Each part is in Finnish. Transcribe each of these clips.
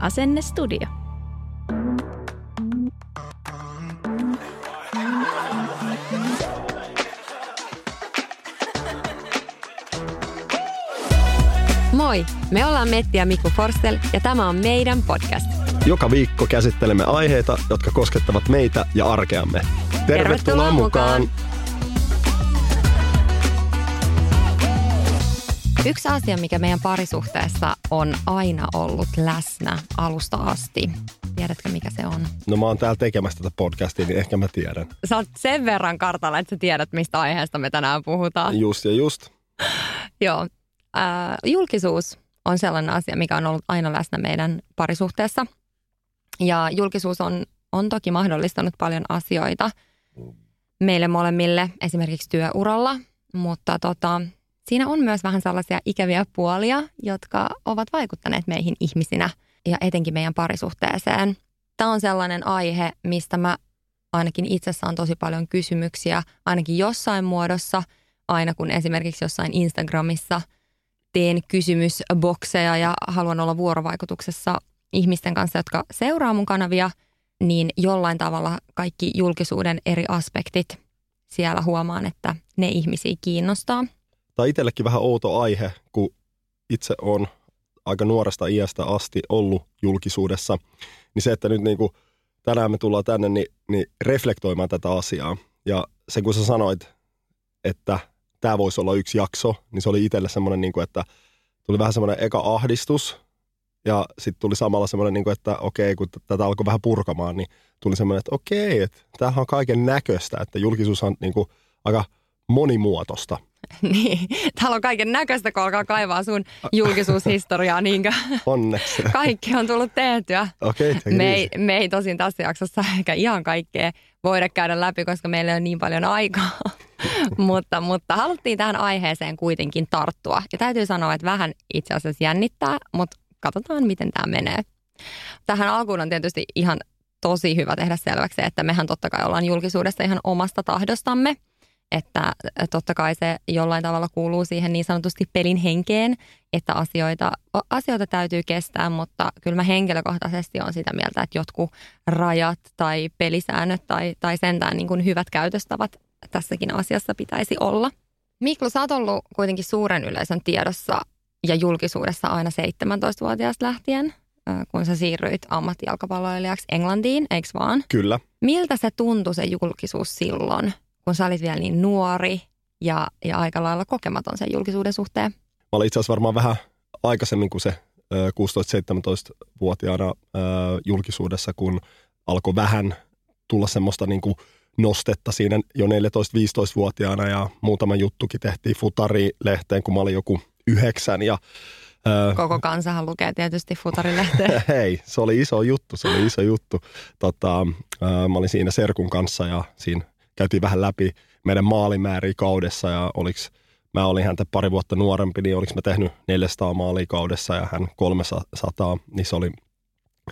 Asennestudio. Moi, me ollaan Metti ja Mikko Forstel ja tämä on meidän podcast. Joka viikko käsittelemme aiheita, jotka koskettavat meitä ja arkeamme. Tervetuloa, Tervetuloa mukaan. mukaan! Yksi asia, mikä meidän parisuhteessa on aina ollut läsnä alusta asti. Tiedätkö, mikä se on? No mä oon täällä tekemässä tätä podcastia, niin ehkä mä tiedän. Sä oot sen verran kartalla, että sä tiedät, mistä aiheesta me tänään puhutaan. Just ja just. Joo. Äh, julkisuus on sellainen asia, mikä on ollut aina läsnä meidän parisuhteessa. Ja julkisuus on, on toki mahdollistanut paljon asioita meille molemmille, esimerkiksi työuralla, mutta tota, siinä on myös vähän sellaisia ikäviä puolia, jotka ovat vaikuttaneet meihin ihmisinä ja etenkin meidän parisuhteeseen. Tämä on sellainen aihe, mistä mä ainakin itse saan tosi paljon kysymyksiä, ainakin jossain muodossa, aina kun esimerkiksi jossain Instagramissa teen kysymysbokseja ja haluan olla vuorovaikutuksessa ihmisten kanssa, jotka seuraa mun kanavia, niin jollain tavalla kaikki julkisuuden eri aspektit siellä huomaan, että ne ihmisiä kiinnostaa. Tämä itsellekin vähän outo aihe, kun itse on aika nuoresta iästä asti ollut julkisuudessa. Niin se, että nyt niin kuin tänään me tullaan tänne, niin, niin reflektoimaan tätä asiaa. Ja se, kun sä sanoit, että tämä voisi olla yksi jakso, niin se oli itselle semmoinen, niin että tuli vähän semmoinen eka ahdistus. Ja sitten tuli samalla semmoinen, niin kuin, että okei, kun tätä alkoi vähän purkamaan, niin tuli semmoinen, että okei, että tämähän on kaiken näköistä, että julkisuus on niin kuin, aika monimuotoista. Niin, täällä on kaiken näköistä, kun alkaa kaivaa sun julkisuushistoriaa, niinkö? Onneksi. Kaikki on tullut tehtyä. Okei, okay, Me ei, me ei tosin tässä jaksossa ehkä ihan kaikkea voida käydä läpi, koska meillä ei ole niin paljon aikaa. mutta, mutta haluttiin tähän aiheeseen kuitenkin tarttua. Ja täytyy sanoa, että vähän itse asiassa jännittää, mutta katsotaan, miten tämä menee. Tähän alkuun on tietysti ihan tosi hyvä tehdä selväksi, että mehän totta kai ollaan julkisuudessa ihan omasta tahdostamme. Että totta kai se jollain tavalla kuuluu siihen niin sanotusti pelin henkeen, että asioita, asioita täytyy kestää, mutta kyllä mä henkilökohtaisesti on sitä mieltä, että jotkut rajat tai pelisäännöt tai, tai sentään niin kuin hyvät käytöstavat tässäkin asiassa pitäisi olla. Miklu, sä oot ollut kuitenkin suuren yleisön tiedossa ja julkisuudessa aina 17-vuotiaasta lähtien, kun sä siirryit ammattijalkapalloilijaksi Englantiin, eikö vaan? Kyllä. Miltä se tuntui se julkisuus silloin, kun sä olit vielä niin nuori ja, ja aika lailla kokematon sen julkisuuden suhteen? Mä olin itse asiassa varmaan vähän aikaisemmin kuin se ö, 16-17-vuotiaana ö, julkisuudessa, kun alkoi vähän tulla semmoista niin kuin nostetta siinä jo 14-15-vuotiaana ja muutama juttukin tehtiin Futari-lehteen, kun mä olin joku yhdeksän ja Koko kansahan lukee tietysti futarilehteä. Hei, se oli iso juttu, se oli iso juttu. Tota, ää, mä olin siinä Serkun kanssa ja siinä käytiin vähän läpi meidän maalimääriä kaudessa ja oliks, mä olin häntä pari vuotta nuorempi, niin oliks mä tehnyt 400 maalia kaudessa ja hän 300, niin se oli,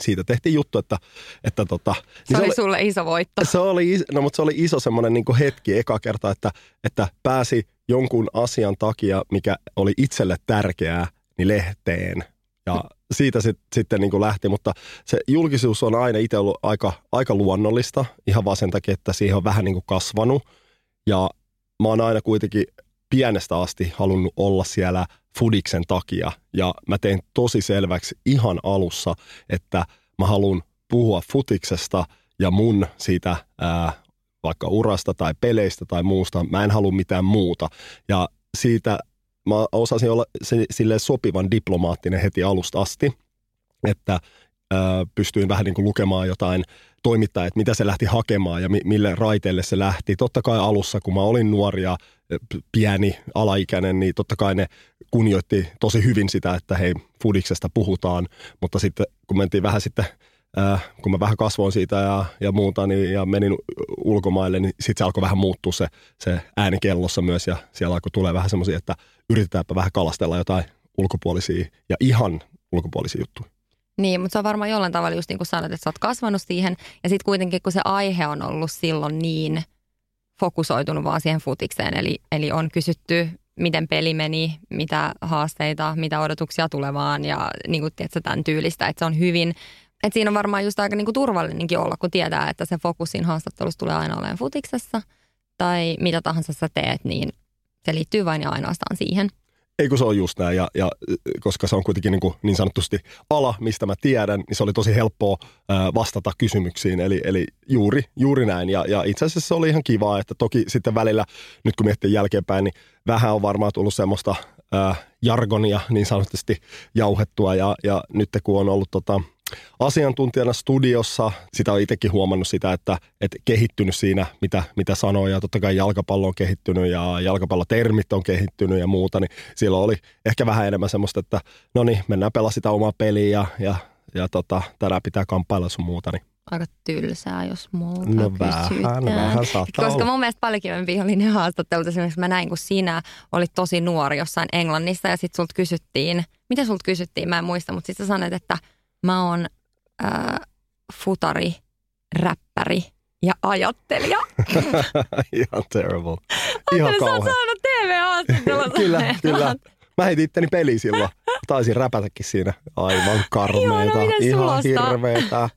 siitä tehtiin juttu, että, että tota, Se niin oli sulle iso voitto. se oli, no, mutta se oli iso semmoinen niin hetki eka kerta, että, että pääsi jonkun asian takia, mikä oli itselle tärkeää, niin lehteen. Ja siitä sit, sitten niin kuin lähti, mutta se julkisuus on aina itse ollut aika, aika luonnollista, ihan vaan sen takia, että siihen on vähän niin kuin kasvanut. Ja mä oon aina kuitenkin pienestä asti halunnut olla siellä Fudiksen takia. Ja mä tein tosi selväksi ihan alussa, että mä haluan puhua futiksesta ja mun siitä ää, vaikka urasta tai peleistä tai muusta. Mä en halua mitään muuta. Ja siitä mä osasin olla sille sopivan diplomaattinen heti alusta asti, että pystyin vähän niin kuin lukemaan jotain toimittajat, mitä se lähti hakemaan ja mi- mille raiteelle se lähti. Totta kai alussa, kun mä olin nuori ja pieni, alaikäinen, niin totta kai ne kunnioitti tosi hyvin sitä, että hei, fudiksesta puhutaan, mutta sitten kun mentiin vähän sitten Äh, kun mä vähän kasvoin siitä ja, ja muuta niin, ja menin ulkomaille, niin sitten se alkoi vähän muuttua se, se ääni kellossa myös ja siellä alkoi tulee vähän semmoisia, että yritetäänpä vähän kalastella jotain ulkopuolisia ja ihan ulkopuolisia juttuja. Niin, mutta se on varmaan jollain tavalla just niin kuin sanoit, että sä oot kasvanut siihen ja sitten kuitenkin kun se aihe on ollut silloin niin fokusoitunut vaan siihen futikseen, eli, eli on kysytty miten peli meni, mitä haasteita, mitä odotuksia tulevaan ja niin kuin, tiedätkö, tämän tyylistä. Että se on hyvin et siinä on varmaan just aika niinku turvallinenkin olla, kun tietää, että se fokusin haastattelussa tulee aina olemaan futiksessa tai mitä tahansa sä teet, niin se liittyy vain ja ainoastaan siihen. Ei kun se on just näin, ja, ja koska se on kuitenkin niin, kuin niin sanotusti ala, mistä mä tiedän, niin se oli tosi helppoa vastata kysymyksiin, eli, eli juuri, juuri näin. Ja, ja itse asiassa se oli ihan kivaa, että toki sitten välillä, nyt kun miettii jälkeenpäin, niin vähän on varmaan tullut semmoista ää, jargonia niin sanotusti jauhettua, ja, ja nyt kun on ollut tota, asiantuntijana studiossa. Sitä on itsekin huomannut sitä, että, että kehittynyt siinä, mitä, mitä sanoo. Ja totta kai jalkapallo on kehittynyt ja jalkapallotermit on kehittynyt ja muuta. Niin silloin oli ehkä vähän enemmän semmoista, että no niin, mennään pelaa sitä omaa peliä ja, ja, ja tota, tänään pitää kamppailla sun muuta. Niin aika tylsää, jos multa no vähän, vähän Koska olla. mun mielestä paljon kivempi oli ne haastattelut. Esimerkiksi mä näin, kun sinä olit tosi nuori jossain Englannissa ja sitten sulta kysyttiin, mitä sulta kysyttiin, mä en muista, mutta sitten sä sanoit, että – Mä oon äh, futari, räppäri ja ajattelija. Ihan terrible. Ihan kauhean. Sä saanut TV-haastattelun. kyllä, kyllä. Mä heitin itteni peli silloin. Taisin räpätäkin siinä. Aivan karmeeta. Ihan hirveetä.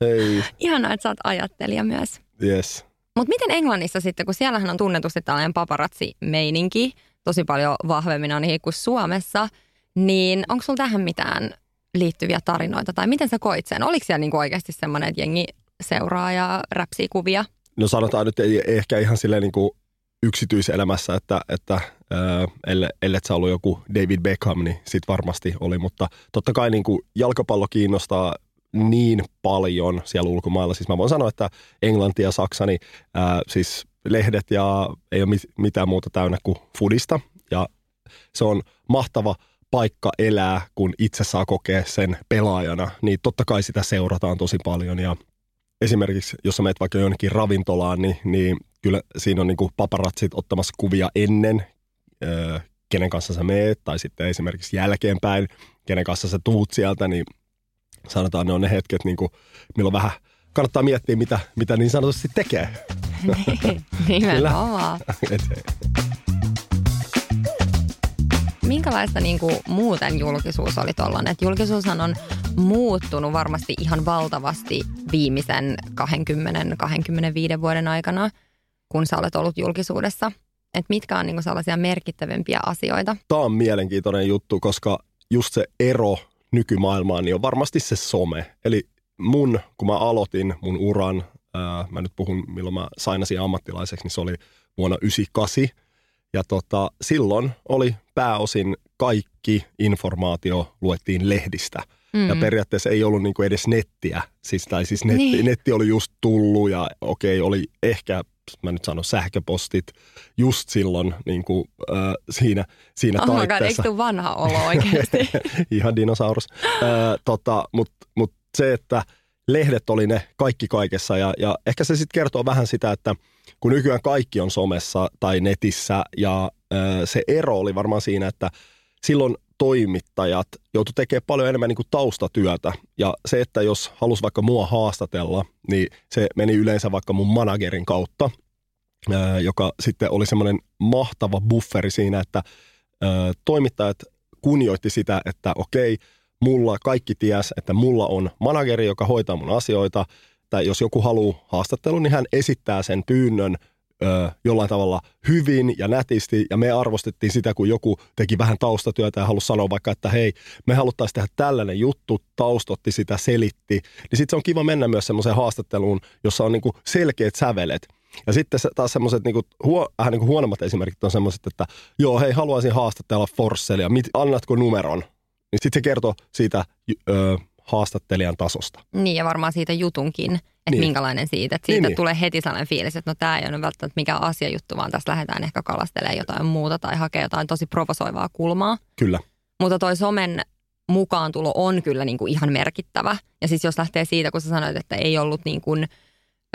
Hei. Ihanaa, että sä oot ajattelija myös. Yes. Mutta miten Englannissa sitten, kun siellähän on tunnetusti tällainen paparazzi-meininki, tosi paljon vahvemmin on kuin Suomessa, niin onko sulla tähän mitään liittyviä tarinoita? Tai miten sä koit sen? Oliko siellä niinku oikeasti semmoinen, että jengi seuraa ja räpsii kuvia? No sanotaan nyt ei ehkä ihan silleen niin kuin yksityiselämässä, että, että ää, elle, ellet sä ollut joku David Beckham, niin sit varmasti oli. Mutta totta kai niin kuin jalkapallo kiinnostaa niin paljon siellä ulkomailla. Siis mä voin sanoa, että Englanti ja Saksa, niin ää, siis lehdet ja ei ole mitään muuta täynnä kuin fudista. Ja se on mahtava – paikka elää, kun itse saa kokea sen pelaajana, niin totta kai sitä seurataan tosi paljon. Ja esimerkiksi, jos sä menet vaikka jonnekin ravintolaan, niin, niin kyllä siinä on niin kuin paparatsit ottamassa kuvia ennen, öö, kenen kanssa sä meet, tai sitten esimerkiksi jälkeenpäin, kenen kanssa sä tuut sieltä, niin sanotaan ne on ne hetket, niin kuin, milloin vähän kannattaa miettiä, mitä, mitä niin sanotusti tekee. Niin, nimenomaan. minkälaista niin kuin muuten julkisuus oli tuollainen? Et julkisuushan on muuttunut varmasti ihan valtavasti viimeisen 20-25 vuoden aikana, kun sä olet ollut julkisuudessa. Et mitkä on niin kuin sellaisia merkittävimpiä asioita? Tämä on mielenkiintoinen juttu, koska just se ero nykymaailmaan niin on varmasti se some. Eli mun, kun mä aloitin mun uran, ää, mä nyt puhun milloin mä sainasin ammattilaiseksi, niin se oli vuonna 98 ja tota, silloin oli pääosin kaikki informaatio luettiin lehdistä. Mm. Ja periaatteessa ei ollut niinku edes nettiä. Siis, tai siis netti, niin. netti oli just tullut ja okei, oli ehkä, mä nyt sanon sähköpostit, just silloin niin kuin, äh, siinä, siinä oh taitteessa. God, eikö vanha olo oikeasti? Ihan dinosaurus. äh, tota, Mutta mut se, että lehdet oli ne kaikki kaikessa ja, ja ehkä se sitten kertoo vähän sitä, että – kun nykyään kaikki on somessa tai netissä ja ö, se ero oli varmaan siinä, että silloin toimittajat joutu tekemään paljon enemmän niin kuin taustatyötä. Ja se, että jos halus vaikka mua haastatella, niin se meni yleensä vaikka mun managerin kautta, ö, joka sitten oli semmoinen mahtava bufferi siinä, että ö, toimittajat kunnioitti sitä, että okei, mulla kaikki ties, että mulla on manageri, joka hoitaa mun asioita – että jos joku haluaa haastattelun, niin hän esittää sen pyynnön ö, jollain tavalla hyvin ja nätisti, ja me arvostettiin sitä, kun joku teki vähän taustatyötä ja halusi sanoa vaikka, että hei, me haluttaisiin tehdä tällainen juttu, taustotti sitä, selitti, niin sitten se on kiva mennä myös semmoiseen haastatteluun, jossa on niinku selkeät sävelet. Ja sitten taas semmoiset niinku, huo, vähän niinku huonommat esimerkit on semmoiset, että joo, hei, haluaisin haastatella Forsselia, mit, annatko numeron? Niin sitten se kertoo siitä ö, haastattelijan tasosta. Niin ja varmaan siitä jutunkin, että Niin. minkälainen siitä. Että Niin, siitä niin. tulee heti sellainen fiilis, että no tämä ei ole välttämättä mikään asiajuttu, vaan tässä lähdetään ehkä kalastelemaan jotain muuta tai hakee jotain tosi provosoivaa kulmaa. Kyllä. Mutta toi somen mukaantulo on kyllä niin kuin ihan merkittävä. Ja siis jos lähtee siitä, kun sä sanoit, että ei ollut niin kuin,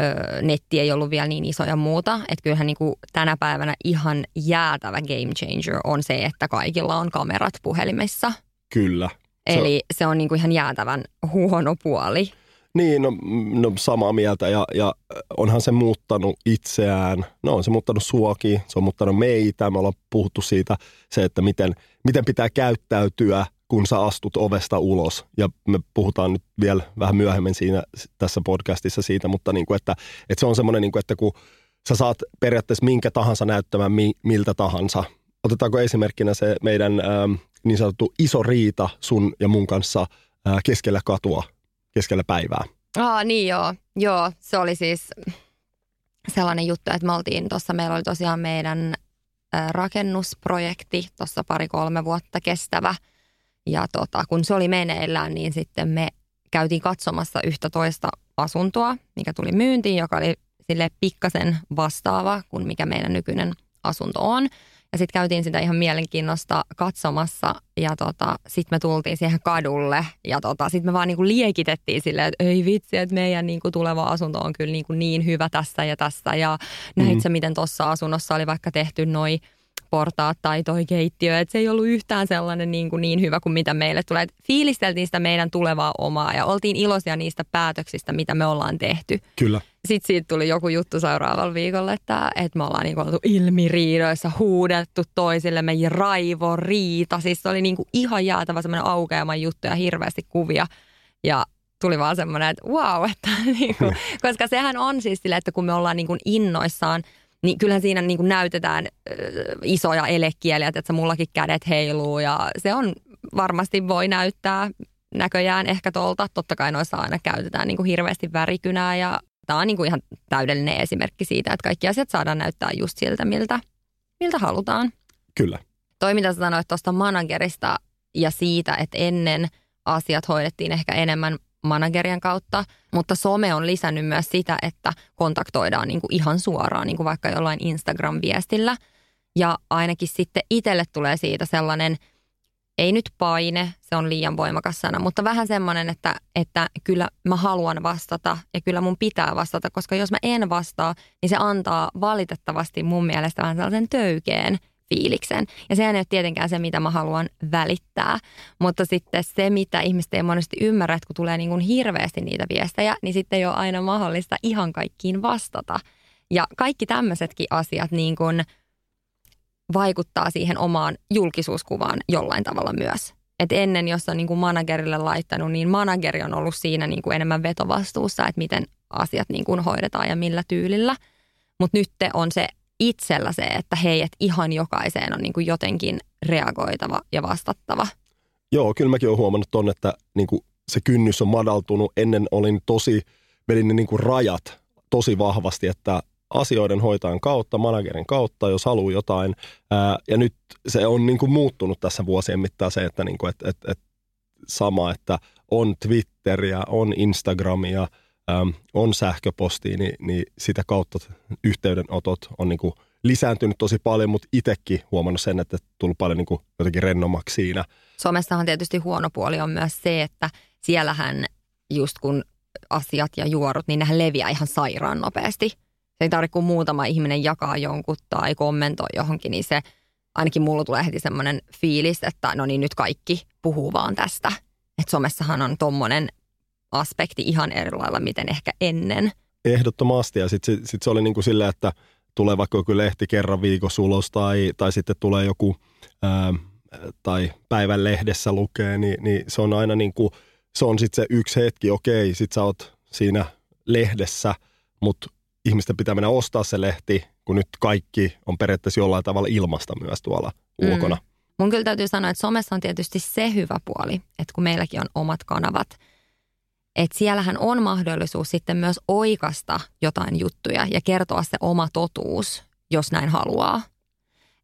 ö, netti ei ollut vielä niin iso ja muuta. Että kyllähän niin kuin tänä päivänä ihan jäätävä game changer on se, että kaikilla on kamerat puhelimessa. Kyllä. Se Eli se on niin kuin ihan jäätävän huono puoli. Niin, no, no samaa mieltä ja, ja onhan se muuttanut itseään. No on se muuttanut suokin, se on muuttanut meitä. Me ollaan puhuttu siitä se, että miten, miten pitää käyttäytyä, kun sä astut ovesta ulos. Ja me puhutaan nyt vielä vähän myöhemmin siinä, tässä podcastissa siitä, mutta niin kuin, että, että se on semmoinen, niin kuin, että kun sä saat periaatteessa minkä tahansa näyttämään mi, miltä tahansa. Otetaanko esimerkkinä se meidän ähm, niin sanottu iso riita sun ja mun kanssa äh, keskellä katua, keskellä päivää. Aa, niin joo. Joo, se oli siis sellainen juttu, että me oltiin tuossa, meillä oli tosiaan meidän ä, rakennusprojekti tuossa pari-kolme vuotta kestävä. Ja tota, kun se oli meneillään, niin sitten me käytiin katsomassa yhtä toista asuntoa, mikä tuli myyntiin, joka oli sille pikkasen vastaava kuin mikä meidän nykyinen asunto on. Ja sitten käytiin sitä ihan mielenkiinnosta katsomassa ja tota, sitten me tultiin siihen kadulle ja tota, sitten me vaan niinku liekitettiin silleen, että ei vitsi, että meidän niinku tuleva asunto on kyllä niinku niin hyvä tässä ja tässä. Ja näit Mm. sä, miten tuossa asunnossa oli vaikka tehty noi portaat tai toi keittiö, että se ei ollut yhtään sellainen niin, kuin niin hyvä kuin mitä meille tulee. Et fiilisteltiin sitä meidän tulevaa omaa ja oltiin iloisia niistä päätöksistä, mitä me ollaan tehty Kyllä. sitten siitä tuli joku juttu seuraavalla viikolla, että, että me ollaan niinku oltu ilmiriidoissa, huudettu toisillemme raivo, riita. Siis se oli niinku ihan jäätävä semmoinen aukeama juttu ja hirveästi kuvia. Ja tuli vaan semmoinen, että wow, että niinku, koska sehän on siis silleen, että kun me ollaan niinku innoissaan, niin kyllähän siinä niinku näytetään ö, isoja elekieliä, että mullakin kädet heiluu ja se on varmasti voi näyttää näköjään ehkä tolta. Totta kai noissa aina käytetään niinku hirveästi värikynää ja tämä on niinku ihan täydellinen esimerkki siitä, että kaikki asiat saadaan näyttää just siltä, miltä, miltä halutaan. Kyllä. Toi, mitä sä sanoit tuosta managerista ja siitä, että ennen asiat hoidettiin ehkä enemmän managerien kautta, mutta some on lisännyt myös sitä, että kontaktoidaan niinku ihan suoraan, niinku vaikka jollain Instagram-viestillä. Ja ainakin sitten itselle tulee siitä sellainen, ei nyt paine, se on liian voimakas sana, mutta vähän semmoinen, että, että kyllä mä haluan vastata ja kyllä mun pitää vastata, koska jos mä en vastaa, niin se antaa valitettavasti mun mielestä vähän sellaisen töykeen fiiliksen. Ja sehän ei ole tietenkään se, mitä mä haluan välittää, mutta sitten se, mitä ihmiset ei monesti ymmärrä, että kun tulee niin kuin hirveästi niitä viestejä, niin sitten ei ole aina mahdollista ihan kaikkiin vastata. Ja kaikki tämmöisetkin asiat niin kuin vaikuttaa siihen omaan julkisuuskuvaan jollain tavalla myös. Et ennen, jos on niin kuin managerille laittanut, niin manageri on ollut siinä niin kuin enemmän vetovastuussa, että miten asiat niin kuin hoidetaan ja millä tyylillä. Mutta nyt on se itsellä se, että hei, että ihan jokaiseen on niin kuin jotenkin reagoitava ja vastattava. Joo, kyllä mäkin olen huomannut ton, että niin kuin se kynnys on madaltunut. Ennen olin tosi, vedin ne niin kuin rajat tosi vahvasti, että asioiden hoitajan kautta, managerin kautta, jos haluaa jotain. Ää, ja nyt se on niin kuin muuttunut tässä vuosien mittaan se, että niin kuin, et, et, et sama, että on Twitteriä, on Instagramia, äm, on sähköpostia, niin, niin sitä kautta yhteydenotot on niin kuin lisääntynyt tosi paljon, mutta itsekin huomannut sen, että tullut paljon niin kuin jotenkin rennommaksi siinä. Somessahan tietysti huono puoli on myös se, että siellähän just kun asiat ja juorut, niin nehän leviää ihan sairaan nopeasti. Se ei tarvitse, kun muutama ihminen jakaa jonkun tai kommentoi johonkin, niin se ainakin mulla tulee heti semmoinen fiilis, että no niin nyt kaikki puhuu vaan tästä. Että somessahan on tommonen aspekti ihan eri lailla, miten ehkä ennen. Ehdottomasti ja sitten sit se oli niin kuin silleen, että tulee vaikka joku lehti kerran viikossa ulos tai, tai sitten tulee joku ää, tai päivän lehdessä lukee, niin, niin se on aina niin kuin, se on sitten se yksi hetki, okei, sit sä oot siinä lehdessä, mutta ihmisten pitää mennä ostaa se lehti, kun nyt kaikki on periaatteessa jollain tavalla ilmasta myös tuolla mm. ulkona. Mun kyllä täytyy sanoa, että somessa on tietysti se hyvä puoli, että kun meilläkin on omat kanavat, että siellähän on mahdollisuus sitten myös oikasta jotain juttuja ja kertoa se oma totuus, jos näin haluaa.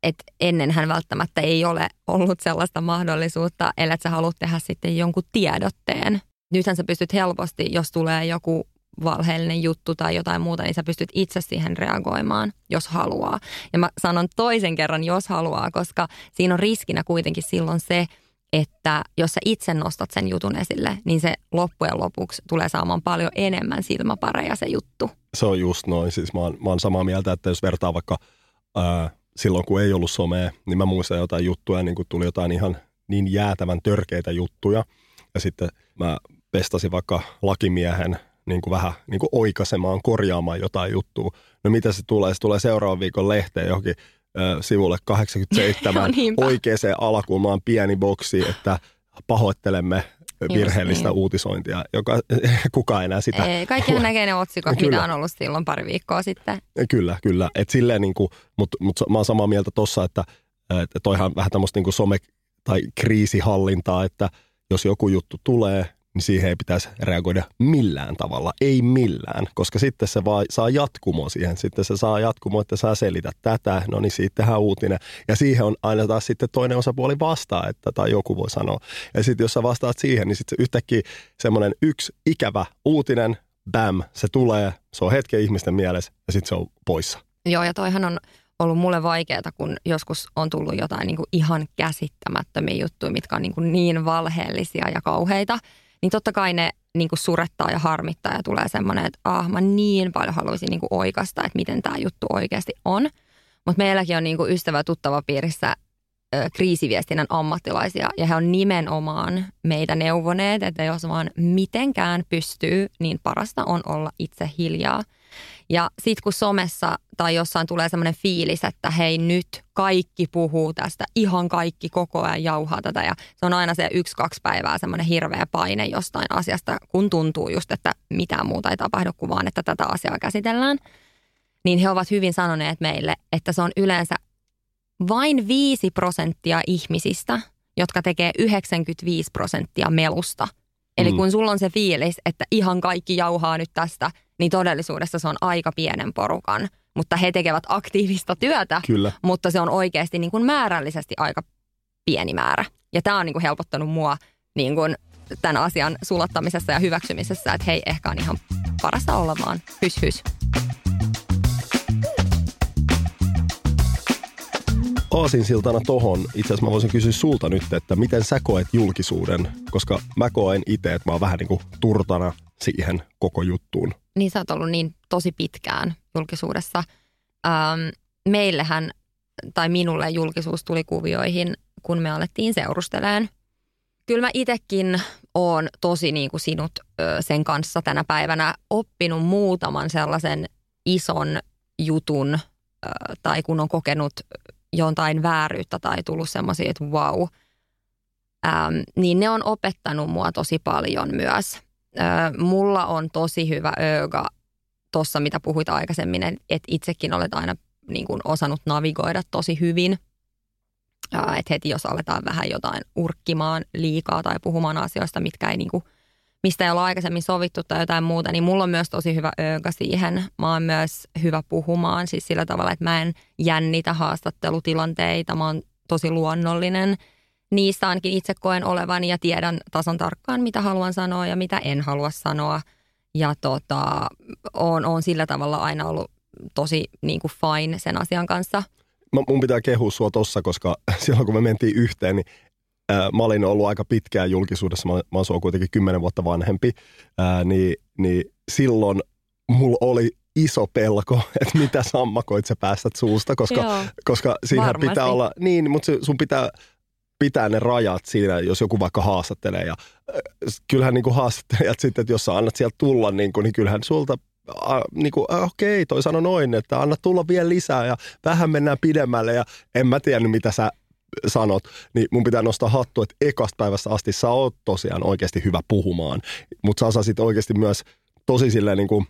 Et ennenhän välttämättä ei ole ollut sellaista mahdollisuutta, ellei sä haluat tehdä sitten jonkun tiedotteen. Nythän sä pystyt helposti, jos tulee joku valheellinen juttu tai jotain muuta, niin sä pystyt itse siihen reagoimaan, jos haluaa. Ja mä sanon toisen kerran, jos haluaa, koska siinä on riskinä kuitenkin silloin se, että jos sä itse nostat sen jutun esille, niin se loppujen lopuksi tulee saamaan paljon enemmän silmäpareja se juttu. Se on just noin. Siis mä oon, mä oon samaa mieltä, että jos vertaa vaikka ää, silloin, kun ei ollut somea, niin mä muistan jotain juttuja, niin kun tuli jotain ihan niin jäätävän törkeitä juttuja. Ja sitten mä pestasin vaikka lakimiehen niin kuin vähän niin kuin oikaisemaan, korjaamaan jotain juttua. No mitä se tulee? Se tulee seuraavan viikon lehteen johonkin sivulle 87 no, oikeaan alakulmaan pieni boksi, että pahoittelemme virheellistä niin. uutisointia, joka kukaan enää sitä... Ei, kaikkihan näkee ne otsikot, kyllä. mitä on ollut silloin pari viikkoa sitten. Kyllä, kyllä. Et silleen niin kuin, mutta mut mä oon samaa mieltä tossa, että, että toihan vähän tämmöistä niin some- tai kriisihallintaa, että jos joku juttu tulee, niin siihen ei pitäisi reagoida millään tavalla, ei millään, koska sitten se vaan saa jatkumo siihen, sitten se saa jatkumo, että saa selitä tätä, no niin siitä tehdään uutinen, ja siihen on aina taas sitten toinen osapuoli vastaa, että tai joku voi sanoa, ja sitten jos sä vastaat siihen, niin sitten se yhtäkkiä semmoinen yksi ikävä uutinen, bam, se tulee, se on hetken ihmisten mielessä, ja sitten se on poissa. Joo, ja toihan on ollut mulle vaikeaa, kun joskus on tullut jotain niin kuin ihan käsittämättömiä juttuja, mitkä on niin, kuin niin valheellisia ja kauheita, niin totta kai ne niin kuin surettaa ja harmittaa ja tulee semmoinen, että ah, mä niin paljon haluaisin niin kuin oikasta, että miten tämä juttu oikeasti on. Mutta meilläkin on niin kuin ystävä tuttava piirissä ö, kriisiviestinnän ammattilaisia ja he on nimenomaan meitä neuvoneet, että jos vaan mitenkään pystyy, niin parasta on olla itse hiljaa – ja sitten kun somessa tai jossain tulee semmoinen fiilis, että hei nyt kaikki puhuu tästä, ihan kaikki koko ajan jauhaa tätä ja se on aina se yksi-kaksi päivää semmoinen hirveä paine jostain asiasta, kun tuntuu just, että mitään muuta ei tapahdu kuin vaan, että tätä asiaa käsitellään. Niin he ovat hyvin sanoneet meille, että se on yleensä vain 5 prosenttia ihmisistä, jotka tekee 95 prosenttia melusta. Eli mm. kun sulla on se fiilis, että ihan kaikki jauhaa nyt tästä – niin todellisuudessa se on aika pienen porukan. Mutta he tekevät aktiivista työtä, Kyllä. mutta se on oikeasti niin kuin määrällisesti aika pieni määrä. Ja tämä on niin kuin helpottanut mua niin kuin tämän asian sulattamisessa ja hyväksymisessä, että hei, ehkä on ihan parasta olla vaan hys hys. Aasinsiltana tohon, itse asiassa mä voisin kysyä sulta nyt, että miten sä koet julkisuuden, koska mä koen itse, että mä oon vähän niin kuin turtana siihen koko juttuun niin sä oot ollut niin tosi pitkään julkisuudessa. Ähm, meillähän, tai minulle julkisuus tuli kuvioihin, kun me alettiin seurusteleen. Kyllä mä itekin oon tosi niin kuin sinut ö, sen kanssa tänä päivänä oppinut muutaman sellaisen ison jutun, ö, tai kun on kokenut jotain vääryyttä tai tullut semmoisia, että wow, ähm, niin ne on opettanut mua tosi paljon myös mulla on tosi hyvä öga tuossa, mitä puhuit aikaisemmin, että itsekin olet aina niin kuin osannut navigoida tosi hyvin. Että heti jos aletaan vähän jotain urkkimaan liikaa tai puhumaan asioista, mitkä ei niin kuin, mistä ei ole aikaisemmin sovittu tai jotain muuta, niin mulla on myös tosi hyvä öga siihen. Mä oon myös hyvä puhumaan, siis sillä tavalla, että mä en jännitä haastattelutilanteita, mä oon tosi luonnollinen – niissä ainakin itse koen olevan ja tiedän tasan tarkkaan, mitä haluan sanoa ja mitä en halua sanoa. Ja tota, on, on sillä tavalla aina ollut tosi niin kuin fine sen asian kanssa. Mä, mun pitää kehua sua tossa, koska silloin kun me mentiin yhteen, niin ää, mä olin ollut aika pitkään julkisuudessa. Mä, mä oon kuitenkin kymmenen vuotta vanhempi. Ää, niin, niin silloin mulla oli iso pelko, että mitä sammakoit sä päästät suusta, koska, koska siinä pitää olla, niin, mutta sun pitää pitää ne rajat siinä, jos joku vaikka haastattelee. Ja äh, kyllähän niin kuin haastattelijat sitten, että jos sä annat sieltä tulla, niin, kuin, niin kyllähän sulta äh, niin kuin, äh, okei, toi sano noin, että anna tulla vielä lisää ja vähän mennään pidemmälle ja en mä tiedä mitä sä sanot, niin mun pitää nostaa hattu, että ekasta päivästä asti sä oot tosiaan oikeasti hyvä puhumaan, mutta sä osasit oikeasti myös tosi silleen niin kuin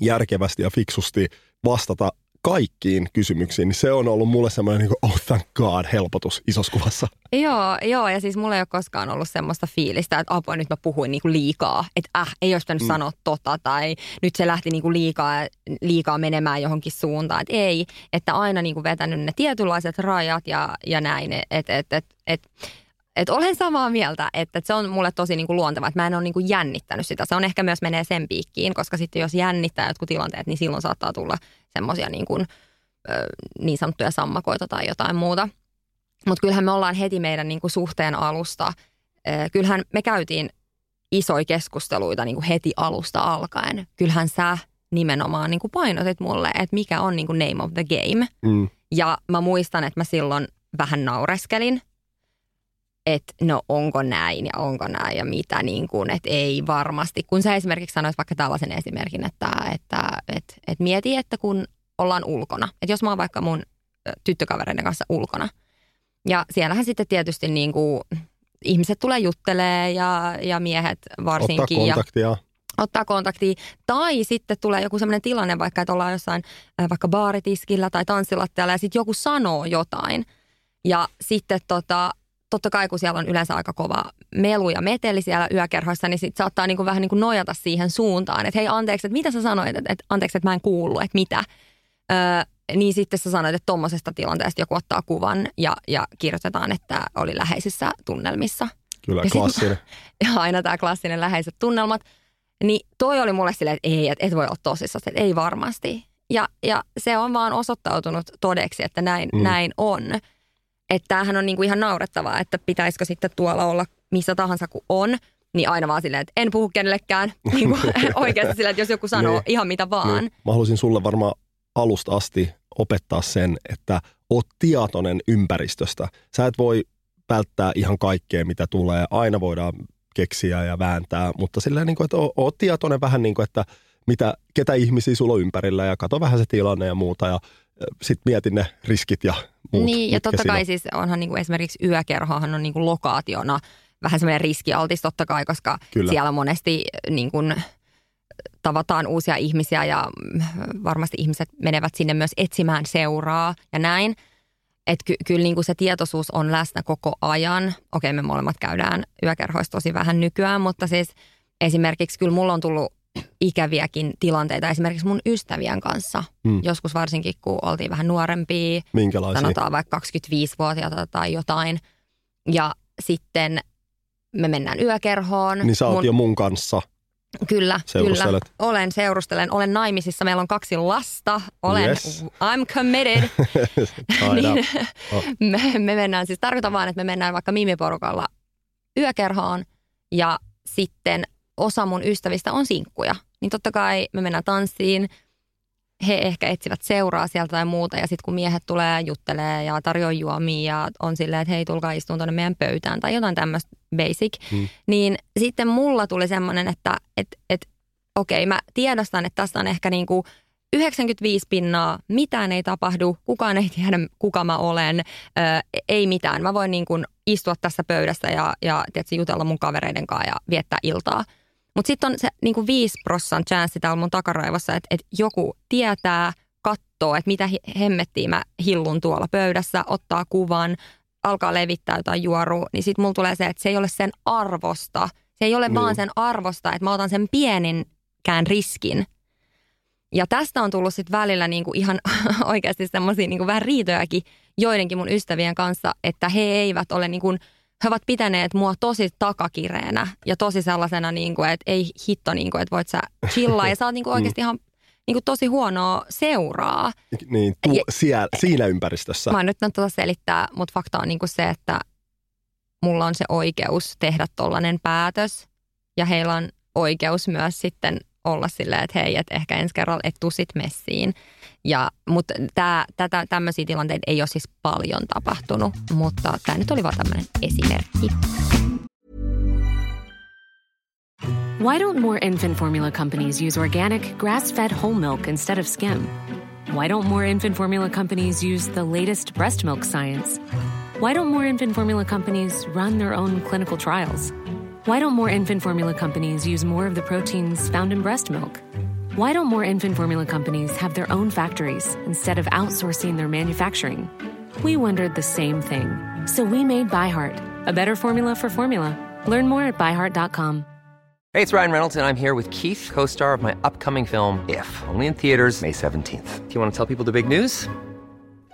järkevästi ja fiksusti vastata kaikkiin kysymyksiin, niin se on ollut mulle semmoinen niin kuin, oh thank god, helpotus isossa kuvassa. Joo, joo, ja siis mulla ei ole koskaan ollut semmoista fiilistä, että apua nyt mä puhuin niinku liikaa, että äh, ei olisi pitänyt mm. sanoa tota, tai nyt se lähti niinku liikaa, liikaa menemään johonkin suuntaan, että ei, että aina niinku vetänyt ne tietynlaiset rajat ja, ja näin, että et, et, et, et olen samaa mieltä, että se on mulle tosi niinku luonteva, että mä en ole niinku jännittänyt sitä. Se on ehkä myös menee sen piikkiin, koska sitten jos jännittää jotkut tilanteet, niin silloin saattaa tulla semmoisia niinku, niin sanottuja sammakoita tai jotain muuta. Mutta kyllähän me ollaan heti meidän niinku suhteen alusta, kyllähän me käytiin isoja keskusteluita niinku heti alusta alkaen. Kyllähän sä nimenomaan niinku painotit mulle, että mikä on niinku name of the game. Mm. Ja mä muistan, että mä silloin vähän naureskelin – että no onko näin ja onko näin ja mitä niin kuin, että ei varmasti. Kun sä esimerkiksi sanoit vaikka tällaisen esimerkin, että, että että että mieti, että kun ollaan ulkona, että jos mä oon vaikka mun tyttökavereiden kanssa ulkona ja siellähän sitten tietysti niin kuin, ihmiset tulee juttelee ja, ja miehet varsinkin. Ottaa kontaktia. Ja, ottaa kontaktia. Tai sitten tulee joku sellainen tilanne vaikka, että ollaan jossain vaikka baaritiskillä tai tanssilattialla ja sitten joku sanoo jotain. Ja sitten tota, totta kai kun siellä on yleensä aika kova melu ja meteli siellä yökerhoissa, niin sit saattaa niin kuin vähän niin kuin nojata siihen suuntaan, että hei anteeksi, että mitä sä sanoit, että, että anteeksi, että mä en kuullut, että mitä. Öö, niin sitten sä sanoit, että tuommoisesta tilanteesta joku ottaa kuvan ja, ja kirjoitetaan, että oli läheisissä tunnelmissa. Kyllä, ja klassinen. ja aina tämä klassinen läheiset tunnelmat. Niin toi oli mulle silleen, että ei, että et voi olla tosissaan, että ei varmasti. Ja, ja se on vaan osoittautunut todeksi, että näin, mm. näin on. Että tämähän on niinku ihan naurettavaa, että pitäisikö sitten tuolla olla missä tahansa kuin on, niin aina vaan silleen, että en puhu kenellekään. Niin kuin oikeasti silleen, että jos joku sanoo niin, ihan mitä vaan. Niin. Mä haluaisin sulle varmaan alusta asti opettaa sen, että oot tietoinen ympäristöstä. Sä et voi välttää ihan kaikkea, mitä tulee. Aina voidaan keksiä ja vääntää, mutta silleen, niin kuin, että oot tietoinen vähän niin kuin, että mitä, ketä ihmisiä sulla on ympärillä ja kato vähän se tilanne ja muuta. Ja sitten mietin ne riskit ja muut. Niin, ja totta kai siis onhan niin kuin esimerkiksi yökerhohan on niin kuin lokaationa vähän semmoinen riskialtis totta kai, koska Kyllä. siellä monesti niin kuin, tavataan uusia ihmisiä ja varmasti ihmiset menevät sinne myös etsimään seuraa ja näin. Että ky- kyllä niin kuin se tietoisuus on läsnä koko ajan. Okei, me molemmat käydään yökerhoissa tosi vähän nykyään, mutta siis esimerkiksi kyllä mulla on tullut ikäviäkin tilanteita esimerkiksi mun ystävien kanssa. Hmm. Joskus varsinkin, kun oltiin vähän nuorempia. Minkälaisia? Sanotaan vaikka 25-vuotiaita tai jotain. Ja sitten me mennään yökerhoon. Niin sä oot mun, jo mun kanssa. Kyllä, kyllä. Olen seurustelen. Olen naimisissa. Meillä on kaksi lasta. Olen, yes. I'm committed. niin, oh. me, me mennään siis, tarkoitan vaan, että me mennään vaikka mimiporukalla yökerhoon ja sitten osa mun ystävistä on sinkkuja. Niin totta kai me mennään tanssiin, he ehkä etsivät seuraa sieltä tai muuta. Ja sitten kun miehet tulee juttelee ja tarjoaa juomia ja on silleen, että hei tulkaa istuun tuonne meidän pöytään tai jotain tämmöistä basic. Hmm. Niin sitten mulla tuli semmoinen, että et, et, okei mä tiedostan, että tässä on ehkä niinku 95 pinnaa, mitään ei tapahdu, kukaan ei tiedä kuka mä olen, ö, ei mitään. Mä voin niin kuin istua tässä pöydässä ja, ja tiedätkö, jutella mun kavereiden kanssa ja viettää iltaa. Mutta sitten on se niin kuin 5 prossan chanssi täällä mun takaraivossa, että, että joku tietää, katsoo, että mitä hemmettiä mä hillun tuolla pöydässä, ottaa kuvan, alkaa levittää jotain juorua, niin sitten mulla tulee se, että se ei ole sen arvosta. Se ei ole niin. vaan sen arvosta, että mä otan sen pieninkään riskin. Ja tästä on tullut sitten välillä niinku ihan oikeasti semmoisia niinku vähän riitojakin joidenkin mun ystävien kanssa, että he eivät ole niinku he ovat pitäneet mua tosi takakireenä ja tosi sellaisena, niin kuin, että ei hitto, niin kuin, että voit sä chillaa ja sä oot niin kuin oikeasti ihan niin kuin tosi huonoa seuraa. Niin, tu- ja, siellä, siinä ympäristössä. Mä en nyt tuota selittää, mutta fakta on niin kuin se, että mulla on se oikeus tehdä tollainen päätös ja heillä on oikeus myös sitten olla silleen, että hei, että ehkä ensi kerralla et tuu sit messiin. Ja, mutta tätä, tämmöisiä tilanteita ei ole siis paljon tapahtunut, mutta tämä nyt oli vaan tämmöinen esimerkki. Why don't more infant formula companies use organic, grass-fed whole milk instead of skim? Why don't more infant formula companies use the latest breast milk science? Why don't more infant formula companies run their own clinical trials? Why don't more infant formula companies use more of the proteins found in breast milk? Why don't more infant formula companies have their own factories instead of outsourcing their manufacturing? We wondered the same thing. So we made ByHeart, a better formula for formula. Learn more at byheart.com. Hey, it's Ryan Reynolds, and I'm here with Keith, co star of my upcoming film, If, only in theaters, May 17th. Do you want to tell people the big news?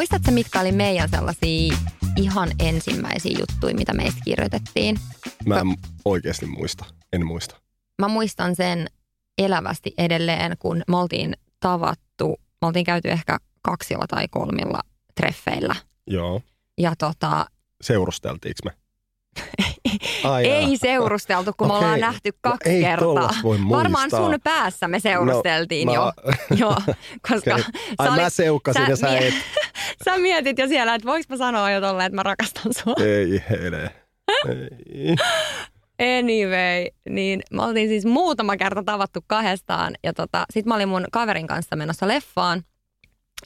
Muistatko, mitkä oli meidän sellaisia ihan ensimmäisiä juttuja, mitä meistä kirjoitettiin? Mä en oikeasti muista. En muista. Mä muistan sen elävästi edelleen, kun me oltiin tavattu, me oltiin käyty ehkä kaksilla tai kolmilla treffeillä. Joo. Ja tota, Seurusteltiinko me? Ai jaa. ei seurusteltu, kun me ollaan nähty No kaksi ei kertaa. voi Varmaan sun päässä me seurusteltiin No, jo. mä- Joo, koska Okei. Ai mä seukkasin ja sä et. sä mietit jo siellä, että voiko mä sanoa jo tolleen, että mä rakastan sua. Ei hele. Ei. Anyway, niin me oltiin siis muutama kerta tavattu kahdestaan ja tota, sit mä olin mun kaverin kanssa menossa leffaan.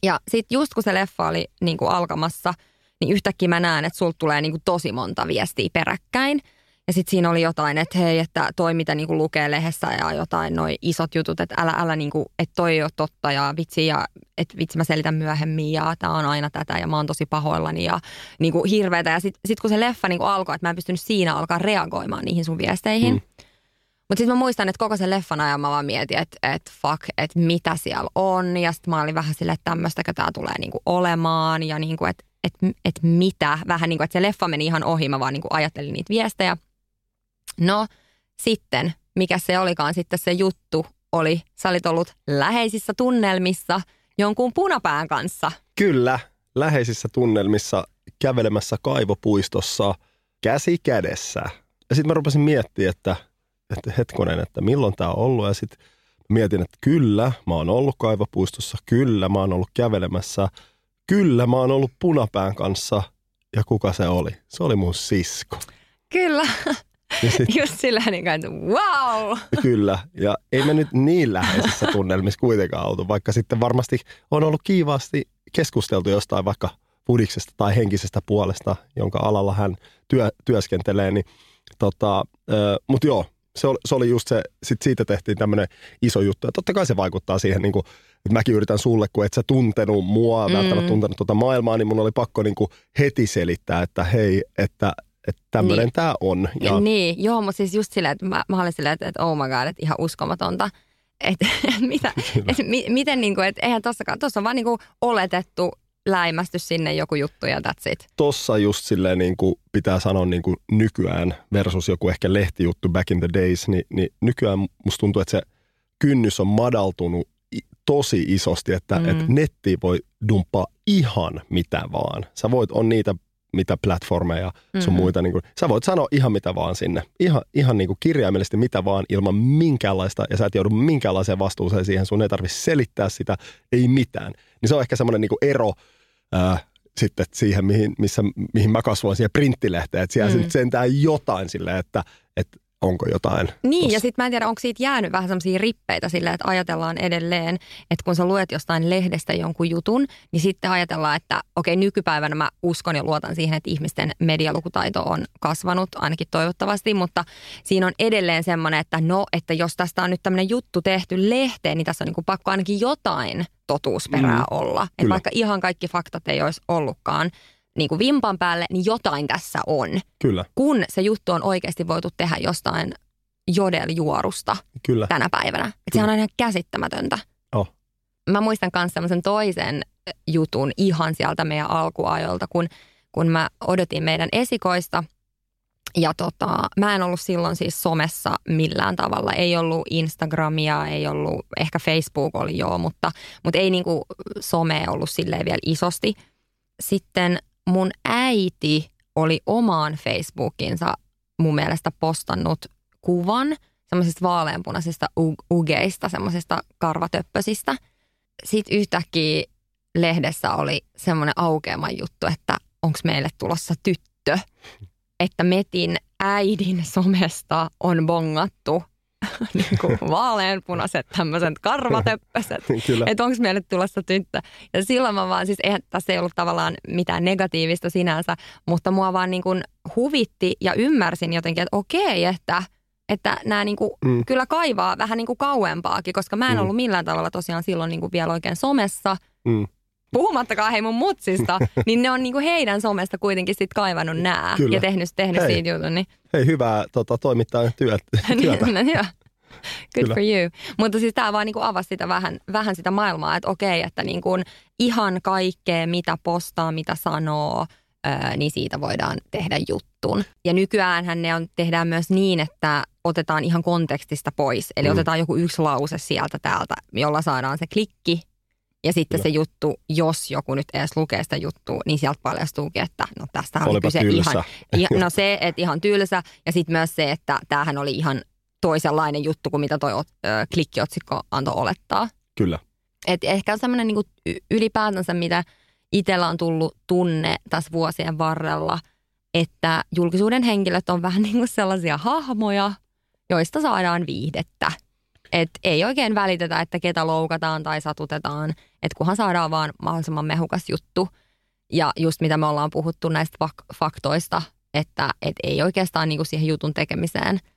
Ja sit just kun se leffa oli niin kuin alkamassa, niin yhtäkkiä mä näen, että sulta tulee niin kuin tosi monta viestiä peräkkäin. Ja sitten siinä oli jotain, että hei, että toi mitä niinku lukee lehdessä ja jotain noi isot jutut, että älä, älä niinku, että toi ei ole totta ja vitsi ja että vitsi mä selitän myöhemmin ja tää on aina tätä ja mä oon tosi pahoillani ja niinku hirveetä. Ja sitten sit kun se leffa niinku alkoi, että mä en pystynyt siinä alkaa reagoimaan niihin sun viesteihin. Mm. Mutta sitten mä muistan, että koko sen leffan ajan mä vaan mietin, että et fuck, että mitä siellä on. Ja sitten mä olin vähän silleen, että tämmöistäkö tää tulee niinku olemaan ja niinku, että et, et mitä. Vähän niin kuin, että se leffa meni ihan ohi, mä vaan niinku ajattelin niitä viestejä. No sitten, mikä se olikaan sitten se juttu, oli, sä olit ollut läheisissä tunnelmissa jonkun punapään kanssa. Kyllä, läheisissä tunnelmissa kävelemässä kaivopuistossa käsi kädessä. Ja sitten mä rupesin miettimään, että, että hetkonen, että milloin tämä on ollut. Ja sitten mietin, että kyllä, mä oon ollut kaivopuistossa, kyllä, mä oon ollut kävelemässä, kyllä, mä oon ollut punapään kanssa. Ja kuka se oli? Se oli mun sisko. Kyllä, Ja sit, just sillä niin kuin, wow. kyllä, ja ei me nyt niin läheisissä tunnelmissa kuitenkaan oltu, vaikka sitten varmasti on ollut kiivaasti keskusteltu jostain vaikka pudiksesta tai henkisestä puolesta, jonka alalla hän työ, työskentelee. Niin, tota, Mutta joo, se oli, se oli just se, sit siitä tehtiin tämmöinen iso juttu. Ja totta kai se vaikuttaa siihen, niin kuin, että mäkin yritän sulle, kun et sä tuntenut mua, mm. välttämättä tuntenut tuota maailmaa, niin mun oli pakko niin kuin heti selittää, että hei, että, että tämmöinen Niin. tämä on. Ja. Niin, joo, mutta siis just silleen, että mä, mä olin silleen, että, että oh my god, että ihan uskomatonta. Että mitä, et, mi, miten niin kuin, että eihän tossakaan, tuossa on vaan niin kuin oletettu läimästy sinne joku juttu ja that's it. tossa just silleen niin kuin pitää sanoa niin kuin nykyään versus joku ehkä lehtijuttu back in the days, niin, niin nykyään musta tuntuu, että se kynnys on madaltunut tosi isosti, että mm. et nettiin voi dumppaa ihan mitä vaan. Sä voit, on niitä mitä platformeja sun Mhm. muita, niin kuin, sä voit sanoa ihan mitä vaan sinne. Ihan, ihan niin kuin kirjaimellisesti mitä vaan ilman minkäänlaista, ja sä et joudu minkäänlaiseen vastuuseen siihen, sun ei tarvitse selittää sitä, ei mitään. Niin se on ehkä semmoinen niin kuin ero ää, sitten siihen, mihin, missä, mihin mä kasvoin siihen printtilehteen, että siellä mm. sentään jotain silleen, että, että onko jotain. Niin, tossa. ja sitten mä en tiedä, onko siitä jäänyt vähän semmoisia rippeitä silleen, että ajatellaan edelleen, että kun sä luet jostain lehdestä jonkun jutun, niin sitten ajatellaan, että okei, nykypäivänä mä uskon ja luotan siihen, että ihmisten medialukutaito on kasvanut, ainakin toivottavasti, mutta siinä on edelleen semmoinen, että no, että jos tästä on nyt tämmöinen juttu tehty lehteen, niin tässä on niin kuin pakko ainakin jotain totuusperää mm, olla. Että vaikka ihan kaikki faktat ei olisi ollutkaan niin kuin vimpan päälle, niin jotain tässä on Kyllä. kun se juttu on oikeasti voitu tehdä jostain jodeljuorusta Kyllä. tänä päivänä. Et sehän on ihan käsittämätöntä. Oh. Mä muistan myös semmoisen toisen jutun ihan sieltä meidän alkuajoilta, kun, kun mä odotin meidän esikoista. Ja tota, mä en ollut silloin siis somessa millään tavalla. Ei ollut Instagramia, ei ollut, ehkä Facebook oli joo, mutta, mutta ei niinku some ollut silleen vielä isosti. Sitten mun äiti oli omaan Facebookinsa mun mielestä postannut kuvan semmoisista vaaleanpunaisista ugeista, semmoisista karvatöppösistä. Sitten yhtäkkiä lehdessä oli semmoinen aukeama juttu, että onko meille tulossa tyttö. Että Metin äidin somesta on bongattu niin kuin vaaleanpunaiset tämmöiset karvatöppöset. että onko meille tulossa tyttö. Ja silloin mä vaan, siis eihän tässä ei ollut tavallaan mitään negatiivista sinänsä, mutta mua vaan niin kuin huvitti ja ymmärsin jotenkin, että okei, että että nämä niin kuin mm. kyllä kaivaa vähän niin kuin kauempaakin, koska mä en mm. ollut millään tavalla tosiaan silloin niin kuin vielä oikein somessa. Mm. Puhumattakaan hei mun mutsista, niin ne on niin kuin heidän somesta kuitenkin sit kaivannut nää ja tehnyt, tehnyt hei. siitä jutun. Niin. Hei, hyvää tota, toimittaa työt, työtä. Niin, no, Good Kyllä. for you. Mutta siis tämä vaan niinku avasi sitä vähän, vähän sitä maailmaa, että okei, että niinku ihan kaikkea, mitä postaa, mitä sanoo, niin siitä voidaan tehdä juttun. Ja nykyäänhän ne on, tehdään myös niin, että otetaan ihan kontekstista pois. Eli mm. otetaan joku yksi lause sieltä täältä, jolla saadaan se klikki. Ja sitten Joo. se juttu, jos joku nyt edes lukee sitä juttua, niin sieltä paljastuukin, että no tästä on kyse tylsä. ihan, ihan, no se, että ihan tylsä. Ja sitten myös se, että tämähän oli ihan toisenlainen juttu kuin mitä toi ö, klikkiotsikko antoi olettaa. Kyllä. Et ehkä on semmoinen niin ylipäätänsä, mitä itsellä on tullut tunne tässä vuosien varrella, että julkisuuden henkilöt on vähän niin kuin sellaisia hahmoja, joista saadaan viihdettä. Et ei oikein välitetä, että ketä loukataan tai satutetaan, että kunhan saadaan vaan mahdollisimman mehukas juttu. Ja just mitä me ollaan puhuttu näistä fak- faktoista, että et ei oikeastaan niinku siihen jutun tekemiseen –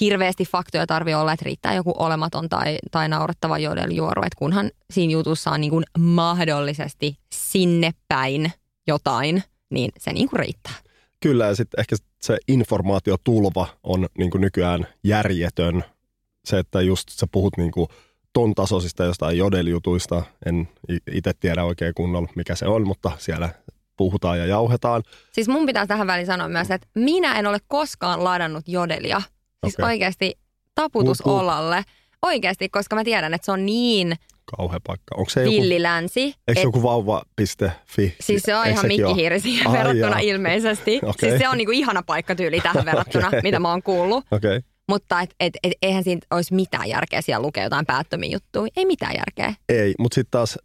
hirveästi faktoja tarvii olla, että riittää joku olematon tai, tai naurettava jodeljuoru, että kunhan siinä jutussa on niin kuin mahdollisesti sinne päin jotain, niin se niin kuin riittää. Kyllä, ja sitten ehkä se informaatiotulva on niin kuin nykyään järjetön. Se, että just sä puhut niin kuin ton tasoisista jostain jodeljutuista, en itse tiedä oikein kunnolla mikä se on, mutta siellä puhutaan ja jauhetaan. Siis mun pitää tähän väliin sanoa myös, että minä en ole koskaan ladannut jodelia – Siis okay. oikeasti taputus Uhuh. olalle. Oikeasti, koska mä tiedän, että se on niin kauhea paikka. Onko se villilänsi. Joku, eikö et, joku vauva.fi? Siis se on ihan mikkihiiri siihen verrattuna jaa. ilmeisesti. Okay. Siis se on niinku ihana paikka tyyli tähän verrattuna, okay. mitä mä oon kuullut. Okay. Mutta et, et, et, eihän siinä olisi mitään järkeä siellä lukea jotain päättömiä juttuja. Ei mitään järkeä. Ei, mutta sitten taas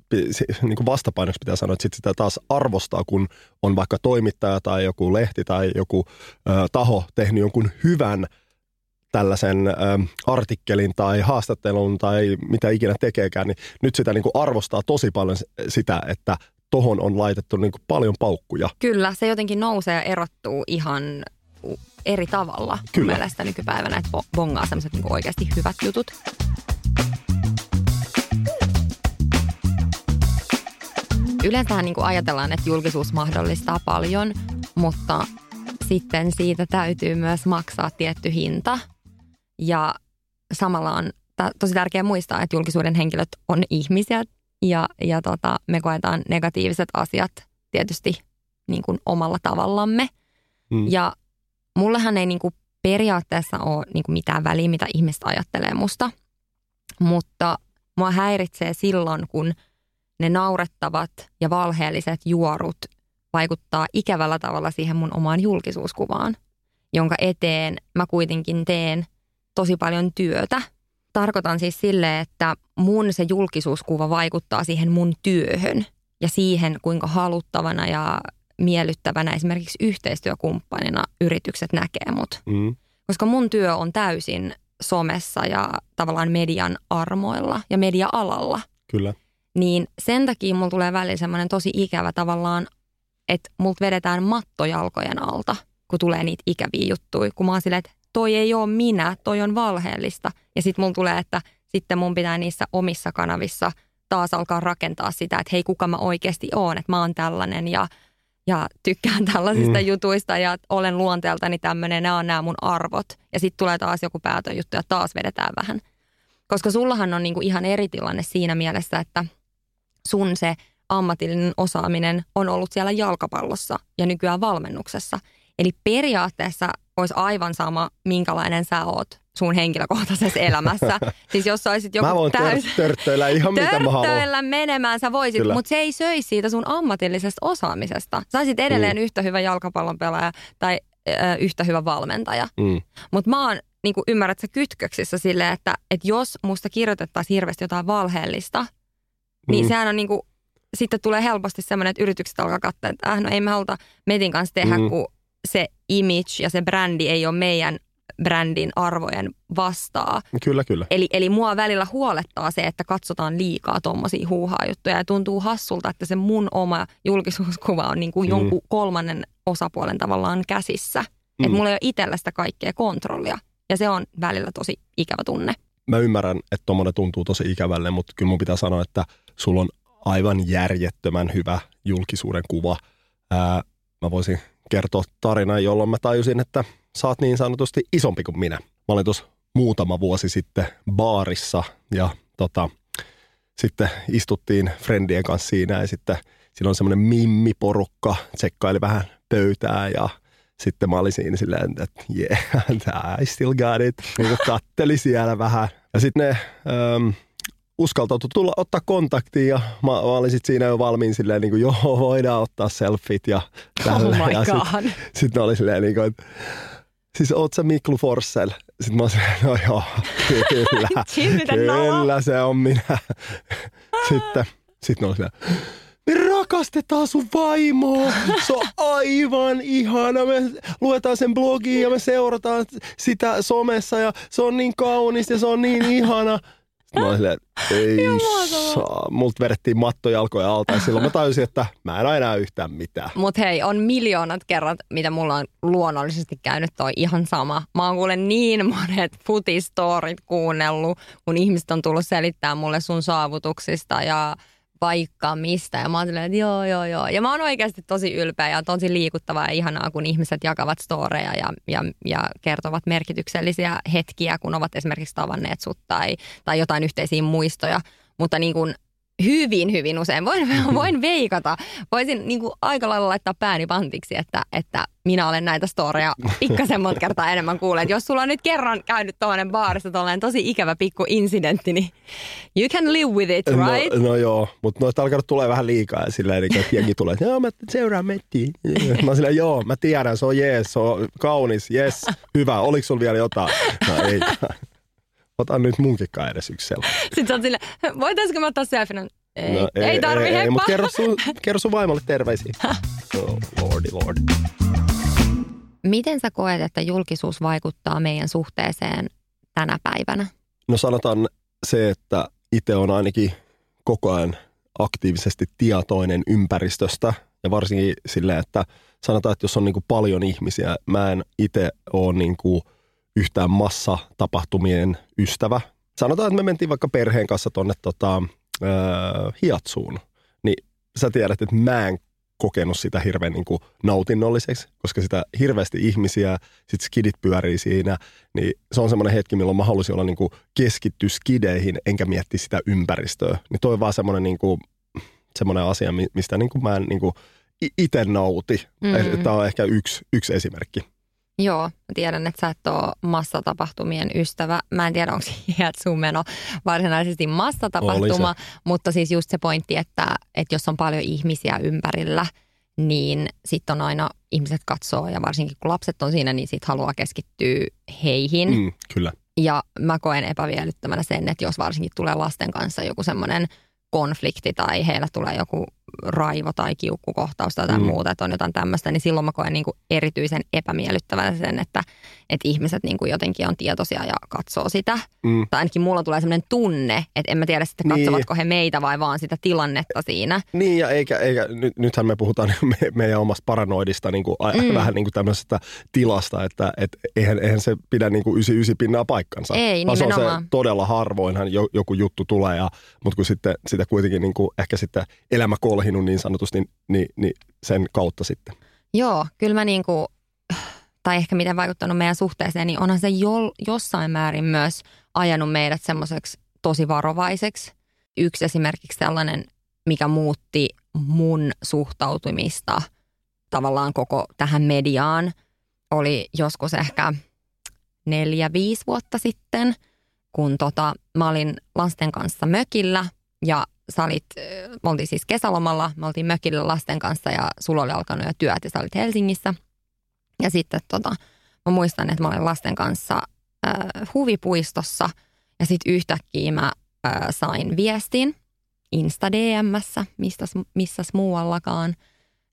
niin kuin vastapainoksi pitää sanoa, että sit sitä taas arvostaa, kun on vaikka toimittaja tai joku lehti tai joku ö, taho tehnyt jonkun hyvän – tällaisen ä, artikkelin tai haastattelun tai mitä ikinä tekeekään, niin nyt sitä niin kuin arvostaa tosi paljon sitä, että tohon on laitettu niin kuin paljon paukkuja. Kyllä, se jotenkin nousee ja erottuu ihan eri tavalla Kyllä. mielestä nykypäivänä, että bongaa sellaiset niin oikeasti hyvät jutut. Yleensähän niin kuin ajatellaan, että julkisuus mahdollistaa paljon, mutta sitten siitä täytyy myös maksaa tietty hinta – ja samalla on tosi tärkeää muistaa, että julkisuuden henkilöt on ihmisiä ja, ja tota, me koetaan negatiiviset asiat tietysti niin kuin omalla tavallamme. Mm. Ja mullehan ei niin kuin periaatteessa ole niin kuin mitään väliä, mitä ihmiset ajattelee musta. Mutta mua häiritsee silloin, kun ne naurettavat ja valheelliset juorut vaikuttaa ikävällä tavalla siihen mun omaan julkisuuskuvaan, jonka eteen mä kuitenkin teen tosi paljon työtä. Tarkoitan siis sille, että mun se julkisuuskuva vaikuttaa siihen mun työhön ja siihen, kuinka haluttavana ja miellyttävänä esimerkiksi yhteistyökumppanina yritykset näkee mut. Mm. Koska mun työ on täysin somessa ja tavallaan median armoilla ja media-alalla. Kyllä. Niin sen takia mulla tulee välillä semmoinen tosi ikävä tavallaan, että multa vedetään mattojalkojen alta, kun tulee niitä ikäviä juttuja. Kun mä oon silleen, että toi ei ole minä, toi on valheellista. Ja sitten mulla tulee, että sitten mun pitää niissä omissa kanavissa taas alkaa rakentaa sitä, että hei kuka mä oikeasti oon, että mä oon tällainen ja ja tykkään tällaisista mm. jutuista ja olen luonteeltani tämmöinen, nämä on nämä mun arvot. Ja sitten tulee taas joku päätön juttu ja taas vedetään vähän. Koska sullahan on niinku ihan eri tilanne siinä mielessä, että sun se ammatillinen osaaminen on ollut siellä jalkapallossa ja nykyään valmennuksessa. Eli periaatteessa olisi aivan sama, minkälainen sä oot sun henkilökohtaisessa elämässä. siis jos sä olisit joku mä voin täys... törttöillä ihan mitä mä haluan. menemään sä voisit, Kyllä. mutta se ei söisi siitä sun ammatillisesta osaamisesta. Sä olisit edelleen mm. yhtä hyvä jalkapallon pelaaja tai ö, yhtä hyvä valmentaja. Mm. Mutta mä oon, niin ymmärrät sä kytköksissä silleen, että, että jos musta kirjoitettaisiin hirveästi jotain valheellista, niin mm. sehän on niin kuin, sitten tulee helposti semmoinen, että yritykset alkaa katsoa, että äh, no ei me haluta Metin kanssa tehdä, mm. kun se image ja se brändi ei ole meidän brändin arvojen vastaa. Kyllä, kyllä. Eli, eli mua välillä huolettaa se, että katsotaan liikaa tuommoisia huuhaa-juttuja ja tuntuu hassulta, että se mun oma julkisuuskuva on niin kuin mm. jonkun kolmannen osapuolen tavallaan käsissä. Mm. Että mulla ei ole itsellä sitä kaikkea kontrollia ja se on välillä tosi ikävä tunne. Mä ymmärrän, että tuommoinen tuntuu tosi ikävälle, mutta kyllä mun pitää sanoa, että sulla on aivan järjettömän hyvä julkisuuden kuva. Ää, mä voisin kertoa tarinan, jolloin mä tajusin, että sä oot niin sanotusti isompi kuin minä. Mä olin tuossa muutama vuosi sitten baarissa ja tota, sitten istuttiin friendien kanssa siinä ja sitten siinä on semmoinen mimmiporukka, tsekkaili vähän pöytää ja sitten mä olin siinä silleen, että yeah, I still got it. Niin katteli siellä vähän. Ja sitten ne ähm, uskaltautui tulla ottaa kontaktia ja mä, mä olin sit siinä jo valmiin silleen niin kuin, joo, voidaan ottaa selfit ja. Oh my ja God. Sitten sit oli silleen niin kuin, että siis oot sä Miklu Forssell? Sitten mä olin no joo, kyllä, kyllä se on minä. Sitten, sitten oli silleen, me rakastetaan sun vaimoa. Se on aivan ihana. Me luetaan sen blogiin ja me seurataan sitä somessa ja se on niin kaunis ja se on niin ihana. Mä olin silleen, ei saa. Multa vedettiin mattojalkoja alta ja silloin mä tajusin, että mä en enää yhtään mitään. Mut hei, on miljoonat kerrat, mitä mulla on luonnollisesti käynyt toi ihan sama. Mä oon kuule niin monet futistorit kuunnellut, kun ihmiset on tullut selittää mulle sun saavutuksista ja vaikka mistä. Ja mä oon silleen, että joo, joo, joo. Ja mä oon oikeasti tosi ylpeä ja tosi liikuttavaa ja ihanaa, kun ihmiset jakavat storeja ja, ja, ja kertovat merkityksellisiä hetkiä, kun ovat esimerkiksi tavanneet sut tai, tai jotain yhteisiä muistoja. Mutta niin kuin hyvin, hyvin usein. Voin, voin veikata. Voisin niin kuin aika lailla laittaa pääni pantiksi, että, että minä olen näitä storeja pikkasen monta kertaa enemmän kuullut. Jos sulla on nyt kerran käynyt tuollainen baarissa tuollainen tosi ikävä pikku incidentti, niin you can live with it, no, right? No, no joo, mutta noista alkaa tulee vähän liikaa ja silleen, niin jengi tulee, että joo, mä seuraan mettiin. Mä silleen, joo, mä tiedän, se on jees, se on kaunis, yes, hyvä. Oliko sulla vielä jotain? No ei. Ota nyt munkin edes yksi selfie. Sitten on sille, voitaisinko mä ottaa selfie? No, ei, no, ei, ei tarvi, ei, ei, mutta kerro sun, kerro sun vaimolle terveisiä. oh, lordi, lord. Miten sä koet, että julkisuus vaikuttaa meidän suhteeseen tänä päivänä? No sanotaan se, että itse on ainakin koko ajan aktiivisesti tietoinen ympäristöstä ja varsinkin silleen, että sanotaan, että jos on niin kuin paljon ihmisiä, mä en itse ole niin kuin – yhtään massatapahtumien ystävä. Sanotaan, että me mentiin vaikka perheen kanssa tuonne tota, äh, Hiatsuun, niin sä tiedät, että mä en kokenut sitä hirveän niin kuin nautinnolliseksi, koska sitä hirveästi ihmisiä, sit skidit pyörii siinä, niin se on semmoinen hetki, milloin mä halusin olla niin kuin keskittyä skideihin, enkä miettiä sitä ympäristöä. Niin toi on vaan semmoinen, niin kuin, semmoinen asia, mistä niin kuin mä en niin kuin itse nauti. Mm. Tämä on ehkä yksi, yksi esimerkki. Joo, mä tiedän, että sä et ole massatapahtumien ystävä. Mä en tiedä, onko sun meno varsinaisesti massatapahtuma, mutta siis just se pointti, että, että jos on paljon ihmisiä ympärillä, niin sitten on aina ihmiset katsoo ja varsinkin kun lapset on siinä, niin sitten haluaa keskittyä heihin. Mm, kyllä. Ja mä koen epäviellyttämänä sen, että jos varsinkin tulee lasten kanssa joku semmoinen konflikti tai heillä tulee joku raivo tai kiukkukohtaus tai jotain mm. muuta, että on jotain tämmöistä, niin silloin mä koen niin kuin erityisen epämiellyttävän sen, että, että ihmiset niin kuin jotenkin on tietoisia ja katsoo sitä. Mm. Tai ainakin mulla tulee sellainen tunne, että en mä tiedä sitten katsovatko niin. he meitä vai vaan sitä tilannetta siinä. Niin ja eikä, eikä nyt, nythän me puhutaan me, meidän omasta paranoidista niin kuin, mm. vähän niin kuin tämmöisestä tilasta, että et, eihän, eihän se pidä niin kuin 99 pinnaa paikkansa. Ei, Vaan se on se todella harvoinhan joku juttu tulee, ja, mutta kun sitten sitä kuitenkin niin kuin, ehkä sitten elämä kolhinut niin sanotusti, niin, niin, niin sen kautta sitten. Joo, kyllä mä niinku, tai ehkä miten vaikuttanut meidän suhteeseen, niin onhan se jo, jossain määrin myös ajanut meidät semmoiseksi tosi varovaiseksi. Yksi esimerkiksi sellainen, mikä muutti mun suhtautumista tavallaan koko tähän mediaan, oli joskus ehkä neljä, viisi vuotta sitten, kun tota, mä olin lasten kanssa mökillä ja sä olit, me oltiin siis kesälomalla, me oltiin mökillä lasten kanssa ja sulla oli alkanut jo työt ja sä olit Helsingissä. Ja sitten tota, mä muistan, että mä olin lasten kanssa äh, huvipuistossa ja sitten yhtäkkiä mä äh, sain viestin Insta DMssä, missäs, missäs muuallakaan,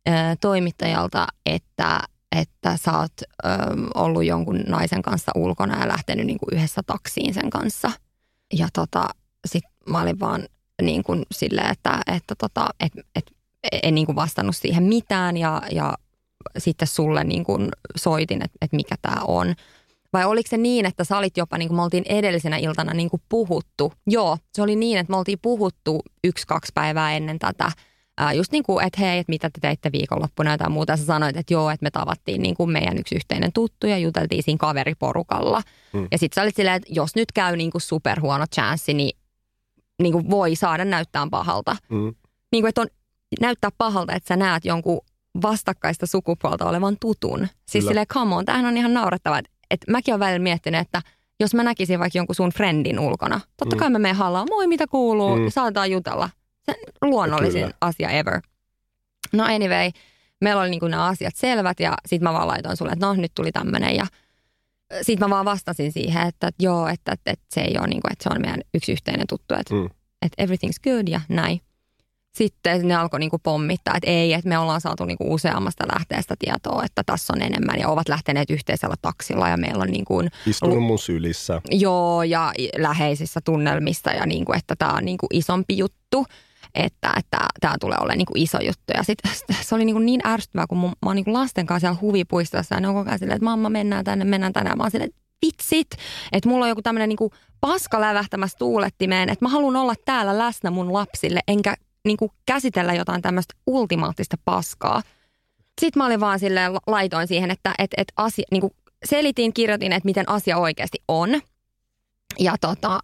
äh, toimittajalta, että, että sä oot äh, ollut jonkun naisen kanssa ulkona ja lähtenyt niin kuin yhdessä taksiin sen kanssa. Ja tota, sit mä olin vaan niin kuin silleen, että, että tota, et, et, en niin kuin vastannut siihen mitään ja, ja sitten sulle niin kuin soitin, että, että mikä tämä on. Vai oliko se niin, että sä olit jopa, niin kuin me oltiin edellisenä iltana niin kuin puhuttu. Joo, se oli niin, että me oltiin puhuttu yksi-kaksi päivää ennen tätä. Ää, just niin kuin, että hei, että mitä te teitte viikonloppuna ja jotain muuta. Sä sanoit, että joo, että me tavattiin niin kuin meidän yksi yhteinen tuttu ja juteltiin siinä kaveriporukalla. Hmm. Ja sitten sä olit silleen, että jos nyt käy niin kuin superhuono chanssi, niin niin kuin voi saada näyttää pahalta. Mm. Niin kuin, että on, näyttää pahalta, että sä näet jonkun vastakkaista sukupuolta olevan tutun. Siis Kyllä. silleen, come on, tämähän on ihan naurettava. Että, että mäkin olen välillä miettinyt, että jos mä näkisin vaikka jonkun sun friendin ulkona, totta mm. kai mä menen hallaan, moi mitä kuuluu, mm. saatetaan jutella. Se luonnollisin Kyllä. asia ever. No anyway, meillä oli niin nämä asiat selvät ja sitten mä vaan laitoin sulle, että no nyt tuli tämmöinen ja sitten mä vaan vastasin siihen, että, että joo, että, että, että se ei ole niin kuin, että se on meidän yksi yhteinen tuttu, että, mm. että everything's good ja näin. Sitten ne alkoi niinku pommittaa, että ei, että me ollaan saatu niinku useammasta lähteestä tietoa, että tässä on enemmän ja ovat lähteneet yhteisellä taksilla ja meillä on niin kuin, Istunut mun sylissä. Joo, ja läheisissä tunnelmissa ja niinku, että tämä on niinku isompi juttu että tämä tulee olemaan niin iso juttu. Ja sitten se oli niin, niin ärsyttävää, kun mä oon niin lasten kanssa siellä huvipuistossa ja ne on koko ajan silleen, että mamma mennään tänne, mennään tänne. Mä oon silleen, että vitsit, että mulla on joku tämmöinen niin paska lävähtämässä tuulettimeen, että mä haluan olla täällä läsnä mun lapsille, enkä niin kuin käsitellä jotain tämmöistä ultimaattista paskaa. Sitten mä olin vaan silleen, laitoin siihen, että et, et asia, niin kuin selitin, kirjoitin, että miten asia oikeasti on. Ja tota,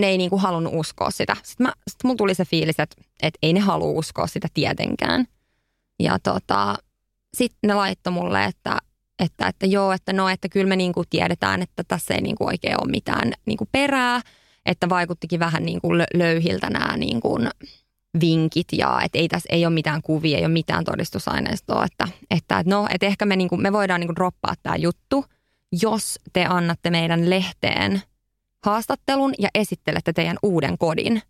ne ei niinku halunnut uskoa sitä. Sitten, mä, sitten mulla tuli se fiilis, että, että ei ne halua uskoa sitä tietenkään. Ja tota, sitten ne laittoi mulle, että, että, että joo, että no, että kyllä me niinku tiedetään, että tässä ei niinku oikein ole mitään niinku perää. Että vaikuttikin vähän niinku löyhiltä nämä niinku vinkit ja että ei tässä ei ole mitään kuvia, ei ole mitään todistusaineistoa. Että, että no, että ehkä me, niinku, me voidaan niinku droppaa tämä juttu, jos te annatte meidän lehteen – haastattelun ja esittelette teidän uuden kodin.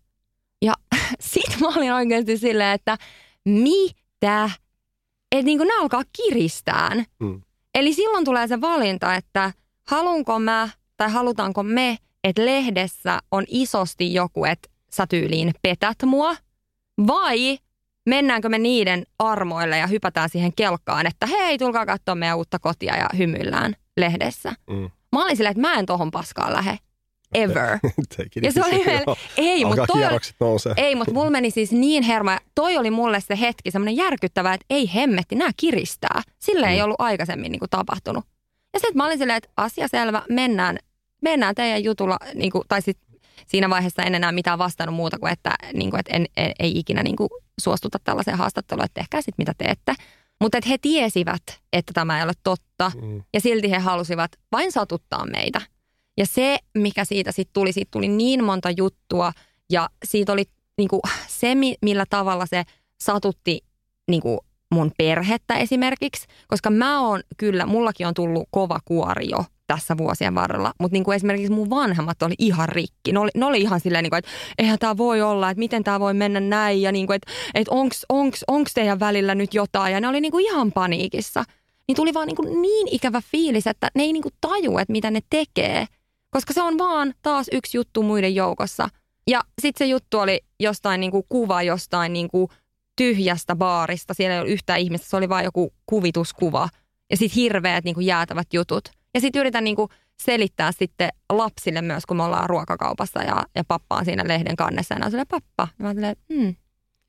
Ja sit mä olin oikeasti silleen, että mitä? Että niin ne alkaa kiristään. Mm. Eli silloin tulee se valinta, että halunko mä tai halutaanko me, että lehdessä on isosti joku, että sä tyyliin petät mua. Vai mennäänkö me niiden armoille ja hypätään siihen kelkkaan, että hei, tulkaa katsoa meidän uutta kotia ja hymyillään lehdessä. Mm. Mä olin silleen, että mä en tohon paskaan lähe ever. ja se oli meille, ei, mutta toi oli, ei, mutta mulla meni siis niin hermo. Toi oli mulle se hetki semmoinen järkyttävä, että ei hemmetti, nämä kiristää. Sille mm. ei ollut aikaisemmin niin kuin, tapahtunut. Ja sitten mä olin silleen, että asia selvä, mennään, mennään teidän jutulla, niin kuin, tai sit siinä vaiheessa en enää mitään vastannut muuta kuin, että, niin kuin, että en, en, ei ikinä niin kuin, suostuta tällaiseen haastatteluun, että tehkää sitten mitä teette. Mutta että he tiesivät, että tämä ei ole totta, mm. ja silti he halusivat vain satuttaa meitä. Ja se, mikä siitä sitten tuli, siitä tuli niin monta juttua ja siitä oli niinku se, millä tavalla se satutti niinku mun perhettä esimerkiksi, koska mä oon kyllä, mullakin on tullut kova kuori jo tässä vuosien varrella, mutta niin kuin esimerkiksi mun vanhemmat oli ihan rikki. Ne oli, ne oli ihan silleen, niin kuin, että eihän tämä voi olla, että miten tämä voi mennä näin ja niin kuin, että, että onks, onks, onks teidän välillä nyt jotain. Ja ne oli niin kuin ihan paniikissa. Niin tuli vaan niin, kuin niin ikävä fiilis, että ne ei niin kuin taju, että mitä ne tekee. Koska se on vaan taas yksi juttu muiden joukossa. Ja sitten se juttu oli jostain niinku kuva jostain niinku tyhjästä baarista. Siellä ei ollut yhtään ihmistä, se oli vain joku kuvituskuva. Ja sitten hirveät niinku jäätävät jutut. Ja sitten yritän niinku selittää sitten lapsille myös, kun me ollaan ruokakaupassa ja, ja pappa on siinä lehden kannessa. Ja on pappa. Ja mä oon silleen, hmm,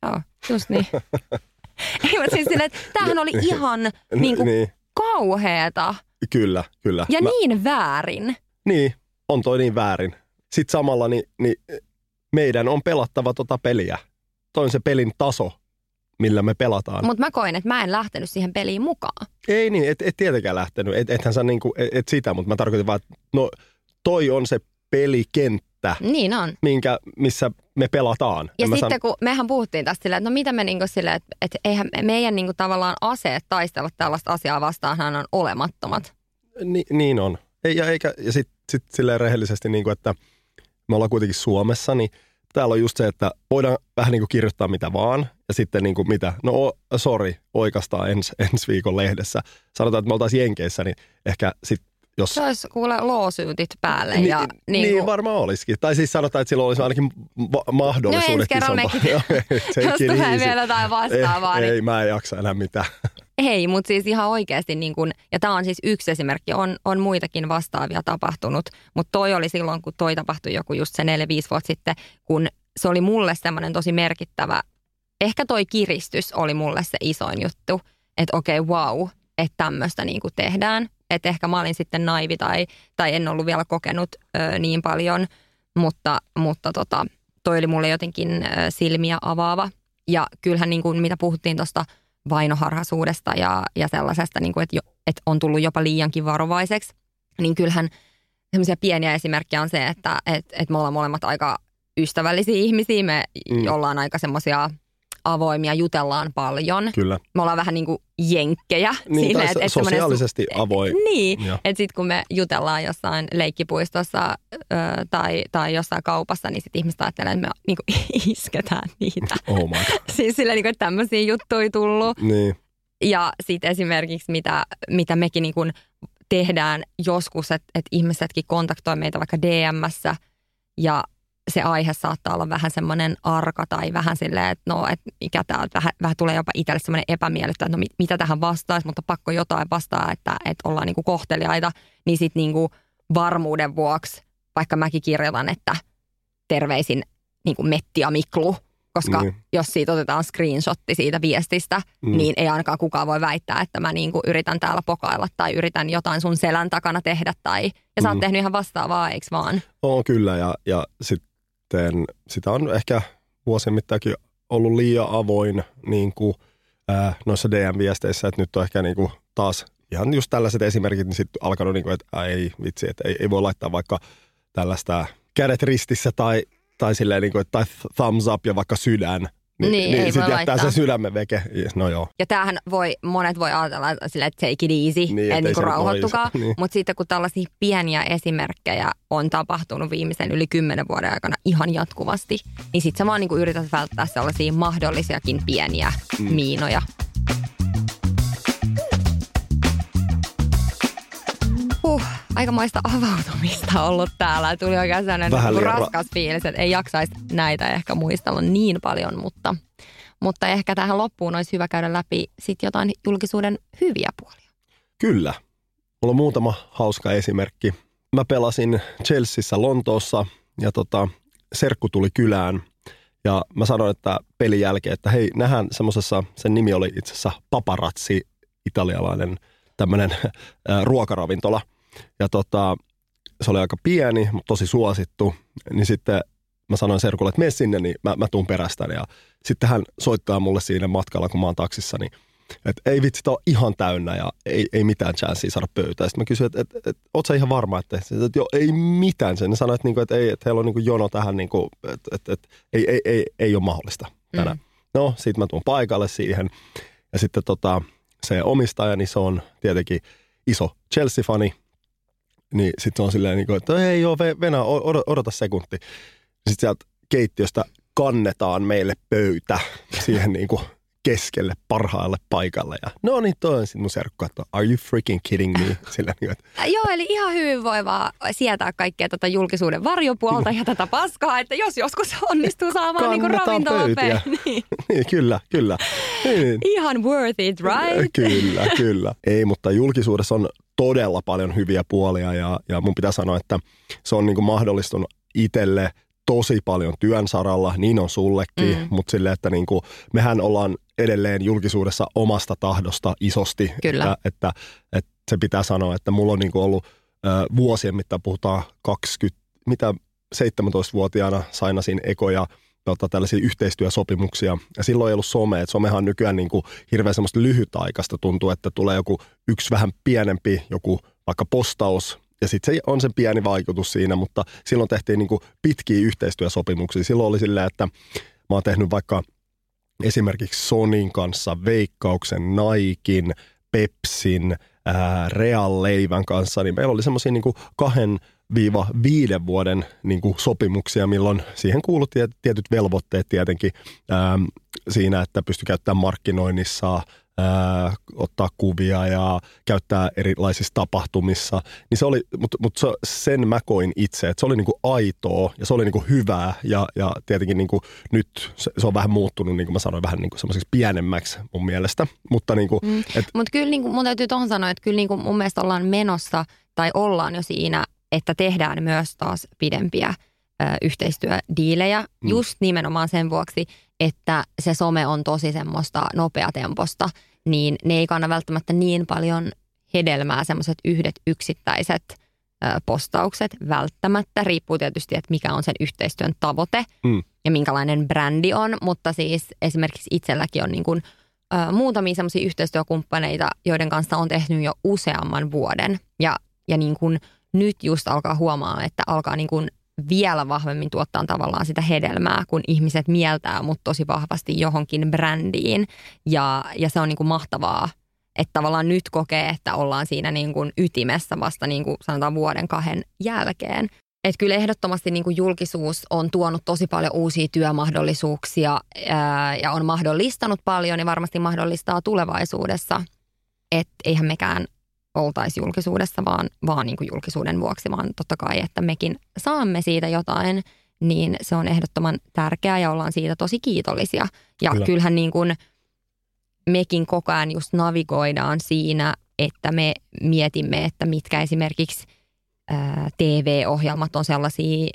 joo, just niin. Ei, mutta siis silleen, että tämähän oli ihan niin kuin niin, kauheeta kyllä, kyllä. ja Mä- niin väärin. Niin, on toi niin väärin. Sitten samalla niin, niin meidän on pelattava tota peliä. Toi on se pelin taso, millä me pelataan. Mutta mä koin, että mä en lähtenyt siihen peliin mukaan. Ei niin, et, et tietenkään lähtenyt. Et, ethän sä niinku, et, et sitä, mutta mä tarkoitin vaan, että no toi on se pelikenttä, Niin on. minkä, missä me pelataan. Ja mä sitten kun mehän puhuttiin tästä silleen, että no mitä me niinku silleen, että, että eihän meidän niinku tavallaan aseet taistella tällaista asiaa vastaan, hän on olemattomat. Ni, niin on. Ei, ja eikä, ja sitten sit silleen rehellisesti, niin kuin, että me ollaan kuitenkin Suomessa, niin täällä on just se, että voidaan vähän niin kuin kirjoittaa mitä vaan. Ja sitten niin kuin mitä, no sorry, oikastaa ens, ensi viikon lehdessä. Sanotaan, että me oltaisiin Jenkeissä, niin ehkä sitten jos... Se olisi kuule loosyytit päälle Niin, ja niin, niinku, niin varmaan olisikin. Tai siis sanotaan, että silloin olisi ainakin ma- mahdollisuudet No ensi isompaa. mekin- jos tulee vielä jotain vastaavaa, ei, niin ei, mä en jaksa enää mitään. Ei, mutta siis ihan oikeasti, niin kun, ja tämä on siis yksi esimerkki, on, on muitakin vastaavia tapahtunut, mutta toi oli silloin, kun toi tapahtui joku just se 4-5 vuotta sitten, kun se oli mulle semmoinen tosi merkittävä, ehkä toi kiristys oli mulle se isoin juttu, että okei, okay, wow, että tämmöistä niin tehdään, että ehkä mä olin sitten naivi tai, tai en ollut vielä kokenut ö, niin paljon, mutta, mutta tota, toi oli mulle jotenkin ö, silmiä avaava. Ja kyllähän niin kuin, mitä puhuttiin tuosta vainoharhaisuudesta ja, ja sellaisesta, niin kuin, että, jo, että on tullut jopa liiankin varovaiseksi, niin kyllähän semmoisia pieniä esimerkkejä on se, että et, et me ollaan molemmat aika ystävällisiä ihmisiä, me Mm. mm. ollaan aika semmoisia avoimia, jutellaan paljon. Kyllä. Me ollaan vähän niin kuin jenkkejä. Niin, tai et- et semmoinen sosiaalisesti avoin. Niin, että sitten kun me jutellaan jossain leikkipuistossa ö, tai, tai jossain kaupassa, niin sitten ihmiset ajattelee, että me niinku isketään niitä. Oh my god. siis silleen, niinku, että tämmöisiä juttuja tullut. Niin, Ja sitten esimerkiksi, mitä, mitä mekin niin kuin tehdään joskus, että, että ihmisetkin kontaktoi meitä vaikka DMssä ja se aihe saattaa olla vähän semmoinen arka tai vähän silleen, että no, että mikä tämä vähän, vähän tulee jopa itselle semmoinen epämiellyttävä, että no mit, mitä tähän vastaisi, mutta pakko jotain vastaa, että, että ollaan niin kuin kohteliaita, niin sitten niin kuin varmuuden vuoksi, vaikka mäkin kirjoitan, että terveisin niin kuin Metti ja Miklu, koska Niin. jos siitä otetaan screenshotti siitä viestistä, Mm. niin ei ainakaan kukaan voi väittää, että mä niin kuin yritän täällä pokailla tai yritän jotain sun selän takana tehdä. Tai, ja sä oot Mm. tehnyt ihan vastaavaa, eikö vaan? on kyllä. Ja, ja sitten sitä on ehkä vuosien mittaankin ollut liian avoin niin kuin, ää, noissa DM-viesteissä, että nyt on ehkä niin kuin taas ihan just tällaiset esimerkit, niin sitten alkanut, niin kuin, että ei vitsi, että ei, ei voi laittaa vaikka tällaista kädet ristissä tai, tai silleen, niin kuin, tai thumbs up ja vaikka sydän. Niin, ei sit voi jättää laittaa. se sydämen veke. No joo. Ja tämähän voi, monet voi ajatella että take it easy, Niin, niin, niin se nyt rauhoittukaa. Niin. Mutta sitten kun tällaisia pieniä esimerkkejä on tapahtunut viimeisen yli kymmenen vuoden aikana ihan jatkuvasti, niin sitten sä vaan niin kuin yrität välttää sellaisia mahdollisiakin pieniä mm. miinoja. Huh, aikamoista avautumista ollut täällä. Tuli oikein sellainen Vähän niin ra- raskas fiilis, että ei jaksaisi näitä ehkä muistella niin paljon, mutta, mutta ehkä tähän loppuun olisi hyvä käydä läpi sit jotain julkisuuden hyviä puolia. Kyllä. Mulla on muutama hauska esimerkki. Mä pelasin Chelseassa Lontoossa ja tota, serkku tuli kylään ja mä sanoin, että pelin jälkeen, että hei, nähdään semmoisessa, sen nimi oli itse asiassa Paparazzi, italialainen tämmöinen ruokaravintola. Ja tota, se oli aika pieni, mutta tosi suosittu. Niin sitten mä sanoin Serkulle, että mene sinne, niin mä, mä tuun perästäni. Ja sitten hän soittaa mulle siinä matkalla, kun mä oon taksissa, niin että ei vitsi, tää on ihan täynnä ja ei, ei mitään chanssia saada pöytään. Sitten mä kysyin, että, että, että oot sä ihan varma, että, että, että joo, ei mitään. Sen sanoi, että, niinku, että, ei, että heillä on niinku jono tähän, niinku, että, että, että ei, ei, ei, ei ole mahdollista tänään. Mm. No, sitten mä tuun paikalle siihen ja sitten tota, se omistaja, niin se on tietenkin iso Chelsea-fani, niin sitten se on silleen, niin kuin, että ei joo, Venä, odota, sekunti. Sitten sieltä keittiöstä kannetaan meille pöytä siihen niin kuin keskelle parhaalle paikalle. Ja no niin, toi on sitten mun serkku, että are you freaking kidding me? Sillä niin, että, Äh, Joo, eli ihan hyvin voi vaan sietää kaikkea tätä julkisuuden varjopuolta ja tätä paskaa, että jos joskus onnistuu saamaan niinku Kannetaan ravintola pöytiä. niin, niin, kyllä, kyllä. Niin. ihan worth it, right? Kyllä, kyllä. Ei, mutta julkisuudessa on todella paljon hyviä puolia ja, ja mun pitää sanoa, että se on niin kuin mahdollistunut itselle tosi paljon työn saralla, niin on sullekin, mm. mutta silleen, että niin kuin, mehän ollaan edelleen julkisuudessa omasta tahdosta isosti. Kyllä. Että, että, että se pitää sanoa, että mulla on niin ollut ö, vuosien mittaan, puhutaan 20, mitä 17-vuotiaana sainasin ekoja tota, tällaisia yhteistyösopimuksia. Ja silloin ei ollut some, että somehan on nykyään niin kuin hirveän semmoista lyhytaikaista. Tuntuu, että tulee joku yksi vähän pienempi, joku vaikka postaus, ja sitten se on sen pieni vaikutus siinä, mutta silloin tehtiin niin kuin pitkiä yhteistyösopimuksia. Silloin oli silleen, että mä oon tehnyt vaikka esimerkiksi Sonin kanssa, Veikkauksen, Naikin, Pepsin, Real Leivän kanssa, niin meillä oli semmoisia niin kahden viiden vuoden niin kuin sopimuksia, milloin siihen kuului tietyt velvoitteet tietenkin ää, siinä, että pystyi käyttämään markkinoinnissa, ää, ottaa kuvia ja käyttää erilaisissa tapahtumissa. Niin se oli, mutta mut sen mä koin itse, että se oli niinku aitoa ja se oli niinku hyvää ja, ja tietenkin niinku nyt se, se, on vähän muuttunut, niin kuin mä sanoin, vähän niinku semmoiseksi pienemmäksi mun mielestä. Mutta niinku, mm. et, Mut kyllä niinku, mun täytyy tuohon sanoa, että kyllä niinku mun mielestä ollaan menossa tai ollaan jo siinä, että tehdään myös taas pidempiä ö, yhteistyödiilejä mm. just nimenomaan sen vuoksi, että se some on tosi semmoista nopeatemposta, niin ne ei kanna välttämättä niin paljon hedelmää semmoiset yhdet yksittäiset ö, postaukset välttämättä. Riippuu tietysti, että mikä on sen yhteistyön tavoite mm. ja minkälainen brändi on, mutta siis esimerkiksi itselläkin on niin kuin, ö, muutamia semmoisia yhteistyökumppaneita, joiden kanssa on tehnyt jo useamman vuoden ja, ja niin kuin nyt just alkaa huomaa, että alkaa niin kuin vielä vahvemmin tuottaa tavallaan sitä hedelmää, kun ihmiset mieltää mut tosi vahvasti johonkin brändiin. Ja, ja se on niin kuin mahtavaa, että tavallaan nyt kokee, että ollaan siinä niin kuin ytimessä vasta niin kuin sanotaan vuoden kahden jälkeen. Että kyllä ehdottomasti niin kuin julkisuus on tuonut tosi paljon uusia työmahdollisuuksia ää, ja on mahdollistanut paljon ja varmasti mahdollistaa tulevaisuudessa. Että eihän mekään oltaisi julkisuudessa, vaan, vaan niin kuin julkisuuden vuoksi, vaan totta kai, että mekin saamme siitä jotain, niin se on ehdottoman tärkeää ja ollaan siitä tosi kiitollisia. Ja Kyllä. kyllähän niin kuin mekin koko ajan just navigoidaan siinä, että me mietimme, että mitkä esimerkiksi TV-ohjelmat on sellaisia,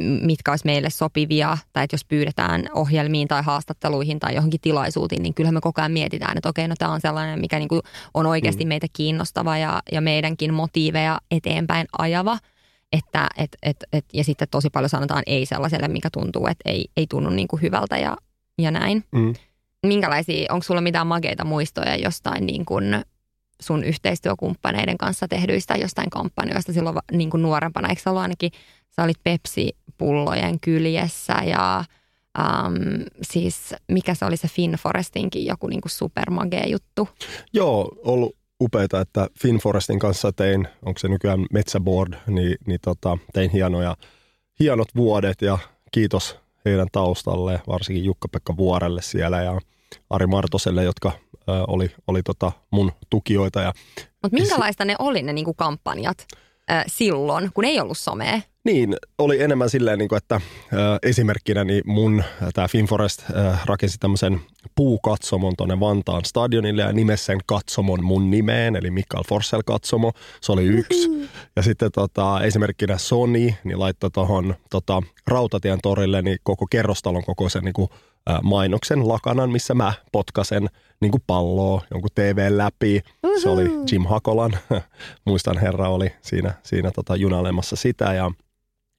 mitkä olisi meille sopivia, tai että jos pyydetään ohjelmiin tai haastatteluihin tai johonkin tilaisuutiin, niin kyllähän me koko ajan mietitään, että okei, no tämä on sellainen, mikä niin kuin on oikeasti mm. meitä kiinnostava ja, ja meidänkin motiiveja eteenpäin ajava. Että, et, et, et, ja sitten tosi paljon sanotaan ei sellaiselle, mikä tuntuu, että ei, ei tunnu niin kuin hyvältä ja, ja näin. Mm. Minkälaisia, onko sulla mitään makeita muistoja jostain niin kuin sun yhteistyökumppaneiden kanssa tehdyistä jostain kampanjoista silloin niin kuin nuorempana? Eikö ollut ainakin sä olit Pepsi-pullojen kyljessä ja um, siis mikä se oli se Finforestinkin joku niinku supermagee juttu? Joo, ollut upeita, että Finforestin kanssa tein, onko se nykyään Metsäboard, niin, niin tota, tein hienoja, hienot vuodet ja kiitos heidän taustalle, varsinkin Jukka-Pekka Vuorelle siellä ja Ari Martoselle, jotka oli, oli tota mun tukijoita. Mutta minkälaista ne oli ne niinku kampanjat? silloin, kun ei ollut somea? Niin, oli enemmän silleen, niin kuin, että äh, esimerkkinä niin mun tämä Finforest äh, rakensi tämmöisen puukatsomon tuonne Vantaan stadionille ja nimesi sen katsomon mun nimeen, eli Mikael Forssell katsomo. Se oli yksi. Mm-hmm. Ja sitten tota, esimerkkinä Sony niin laittoi tuohon tota, Rautatien torille niin koko kerrostalon kokoisen niin kuin, mainoksen lakanan, missä mä potkasen niin kuin palloa jonkun TV läpi. Se oli Jim Hakolan, muistan herra oli siinä, siinä tota junalemassa sitä. Ja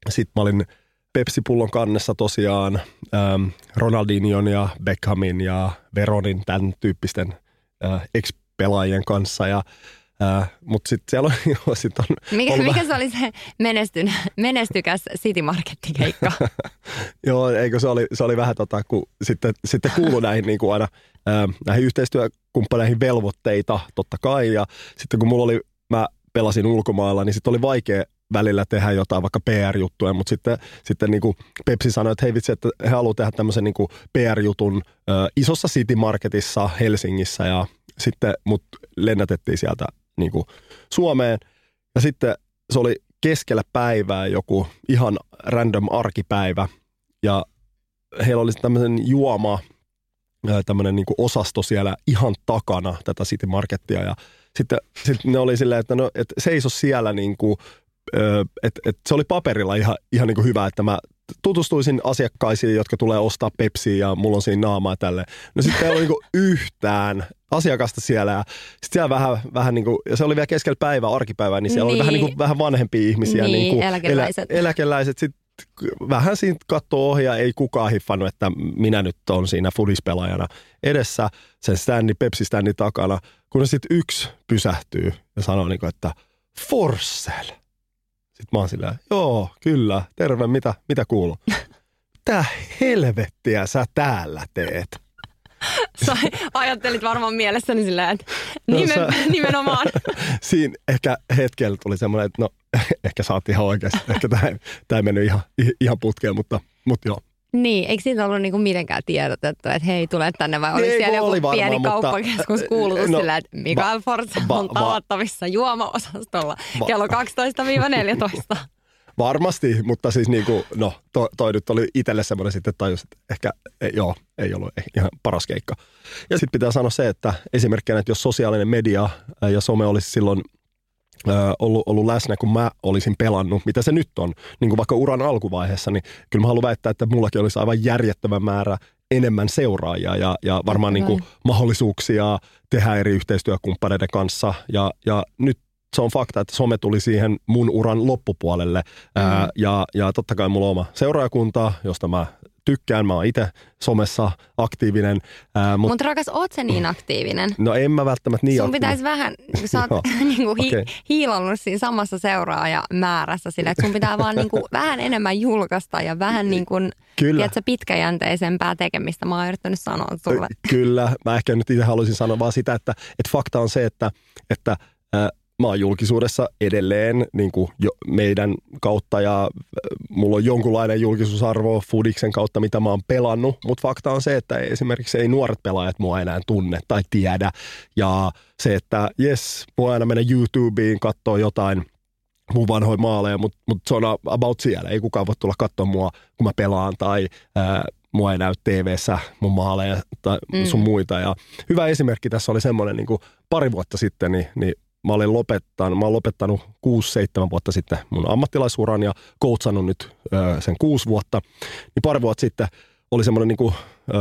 sitten mä olin Pepsi-pullon kannessa tosiaan ähm, Ronaldinion ja Beckhamin ja Veronin, tämän tyyppisten äh, ex-pelaajien kanssa. Ja Mutta sitten siellä on, jo, sit on mikä, ollut... mikä se oli se menestyn, menestykäs City Market-keikka? Joo, eikö se oli, se oli vähän tota, kun sitten, sitten kuulu näihin niin kuin aina uh, näihin yhteistyökumppaneihin velvoitteita totta kai. Ja sitten kun mulla oli, mä pelasin ulkomailla, niin sitten oli vaikea välillä tehdä jotain vaikka PR-juttuja, mutta sitten, sitten niin kuin Pepsi sanoi, että hei vitsi, että he haluavat tehdä tämmöisen niin PR-jutun uh, isossa City Marketissa Helsingissä ja sitten mut lennätettiin sieltä niin kuin Suomeen. Ja sitten se oli keskellä päivää joku ihan random arkipäivä. Ja heillä oli tämmöinen juoma, tämmöinen niin osasto siellä ihan takana tätä City Markettia. Ja sitten, sitten ne oli silleen, että no, et seiso siellä niin kuin, että et se oli paperilla ihan, ihan niin kuin hyvä, että mä tutustuisin asiakkaisiin, jotka tulee ostaa Pepsiä ja mulla on siinä naamaa tälle. No sitten ei ollut niinku yhtään asiakasta siellä ja sitten siellä vähän, vähän niin kuin, ja se oli vielä keskellä päivää, arkipäivää, niin siellä niin. oli vähän, niin kuin, vähän vanhempia ihmisiä. Niin, niin kuin eläkeläiset. Elä, eläkeläiset sit vähän siinä katsoo ohi ja ei kukaan hiffannut, että minä nyt on siinä fudispelaajana edessä sen standi, Pepsi-standin takana, kun sitten yksi pysähtyy ja sanoo, niin kuin, että Forssell. Sitten mä oon silleen, joo, kyllä, terve, mitä, mitä kuuluu? Tää helvettiä sä täällä teet. Sä ajattelit varmaan mielessäni sillä, että No nimen, sä- nimenomaan. Siinä ehkä hetkellä tuli semmoinen, että no ehkä sä oot ihan oikeasti. Ehkä tämä ei, tää ei mennyt ihan, ihan putkeen, mutta, mutta joo. Niin, eikö siitä ollut niinku mitenkään tiedotettu, että hei, tule tänne vai oli Niin, siellä joku oli varmaan, pieni mutta- kauppakeskus kuulutus no, sillä, että Mikael va- Forza va- on va- tavattavissa juomaosastolla Va- kello 12-14. Varmasti, mutta siis niin kuin, no toi, toi nyt oli itselle semmoinen sitten tajus, että ehkä ei, joo, ei ollut ihan paras keikka. Ja sitten pitää sanoa se, että esimerkkinä, että jos sosiaalinen media ja some olisi silloin ollut, ollut läsnä, kun mä olisin pelannut, mitä se nyt on, niin kuin vaikka uran alkuvaiheessa, niin kyllä mä haluan väittää, että mullakin olisi aivan järjettömän määrä enemmän seuraajia ja, ja varmaan niin kuin mahdollisuuksia tehdä eri yhteistyökumppaneiden kanssa. Ja, ja nyt se on fakta, että some tuli siihen mun uran loppupuolelle. Ää, ja, ja totta kai mulla on oma seuraajakunta, josta mä tykkään. Mä oon itse somessa aktiivinen. Ää, mut, Mutta rakas, oot sä niin aktiivinen? no en mä välttämättä niin Sun aktiivinen. pitäisi vähän, kun sä oot niinku hi, Okei. hiilannut siinä samassa seuraajamäärässä sillä, että sun pitää vaan niinku vähän enemmän julkaista ja vähän niinku, Kyllä. tiedätkö, pitkäjänteisempää tekemistä. Mä oon yrittänyt sanoa sulle. Kyllä, mä ehkä nyt itse haluaisin sanoa vaan sitä, että, että fakta on se, että, että ää, mä oon julkisuudessa edelleen niin kuin jo meidän kautta ja ää, mulla on jonkunlainen julkisuusarvo Fudiksen kautta, mitä mä oon pelannut, mutta fakta on se, että esimerkiksi ei nuoret pelaajat mua enää tunne tai tiedä ja se, että jes, voi aina mennä YouTubeen, katsoa jotain mun vanhoja maaleja, mutta mut se on about siellä. Ei kukaan voi tulla katsoa mua, kun mä pelaan tai ää, mua ei näy TV-ssä mun maaleja tai mm. sun muita. Ja hyvä esimerkki tässä oli semmoinen niin pari vuotta sitten, niin, niin mä olin lopettanut, mä olen lopettanut 6-7 vuotta sitten mun ammattilaisuran ja coachannut nyt ö, sen kuusi vuotta. Niin pari vuotta sitten oli semmoinen, niin kuin, ö,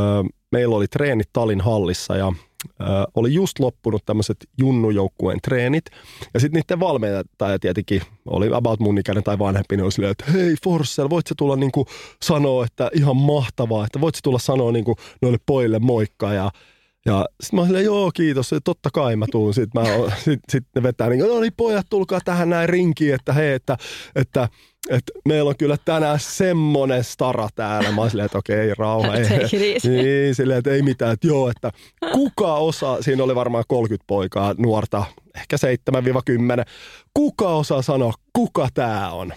meillä oli treenit Talin hallissa ja ö, oli just loppunut tämmöiset junnujoukkueen treenit. Ja sitten niiden valmentaja tietenkin oli about mun ikäinen tai vanhempi, niin oli silleen, että hei Forssell, voit sä tulla niinku sanoa, että ihan mahtavaa, että voit sä tulla sanoa niinku noille pojille moikka ja ja sitten mä olin silleen, joo kiitos, totta kai mä tuun. Sitten sit, sit ne vetää niin no niin pojat, tulkaa tähän näin rinkiin, että hei, että, että, että meillä on kyllä tänään semmonen stara täällä. Mä olin silleen, että okei, rauha. Ei, niin, silleen, että ei mitään, että joo, että kuka osaa, siinä oli varmaan 30 poikaa, nuorta, ehkä 7-10. Kuka osaa sanoa, kuka tää on?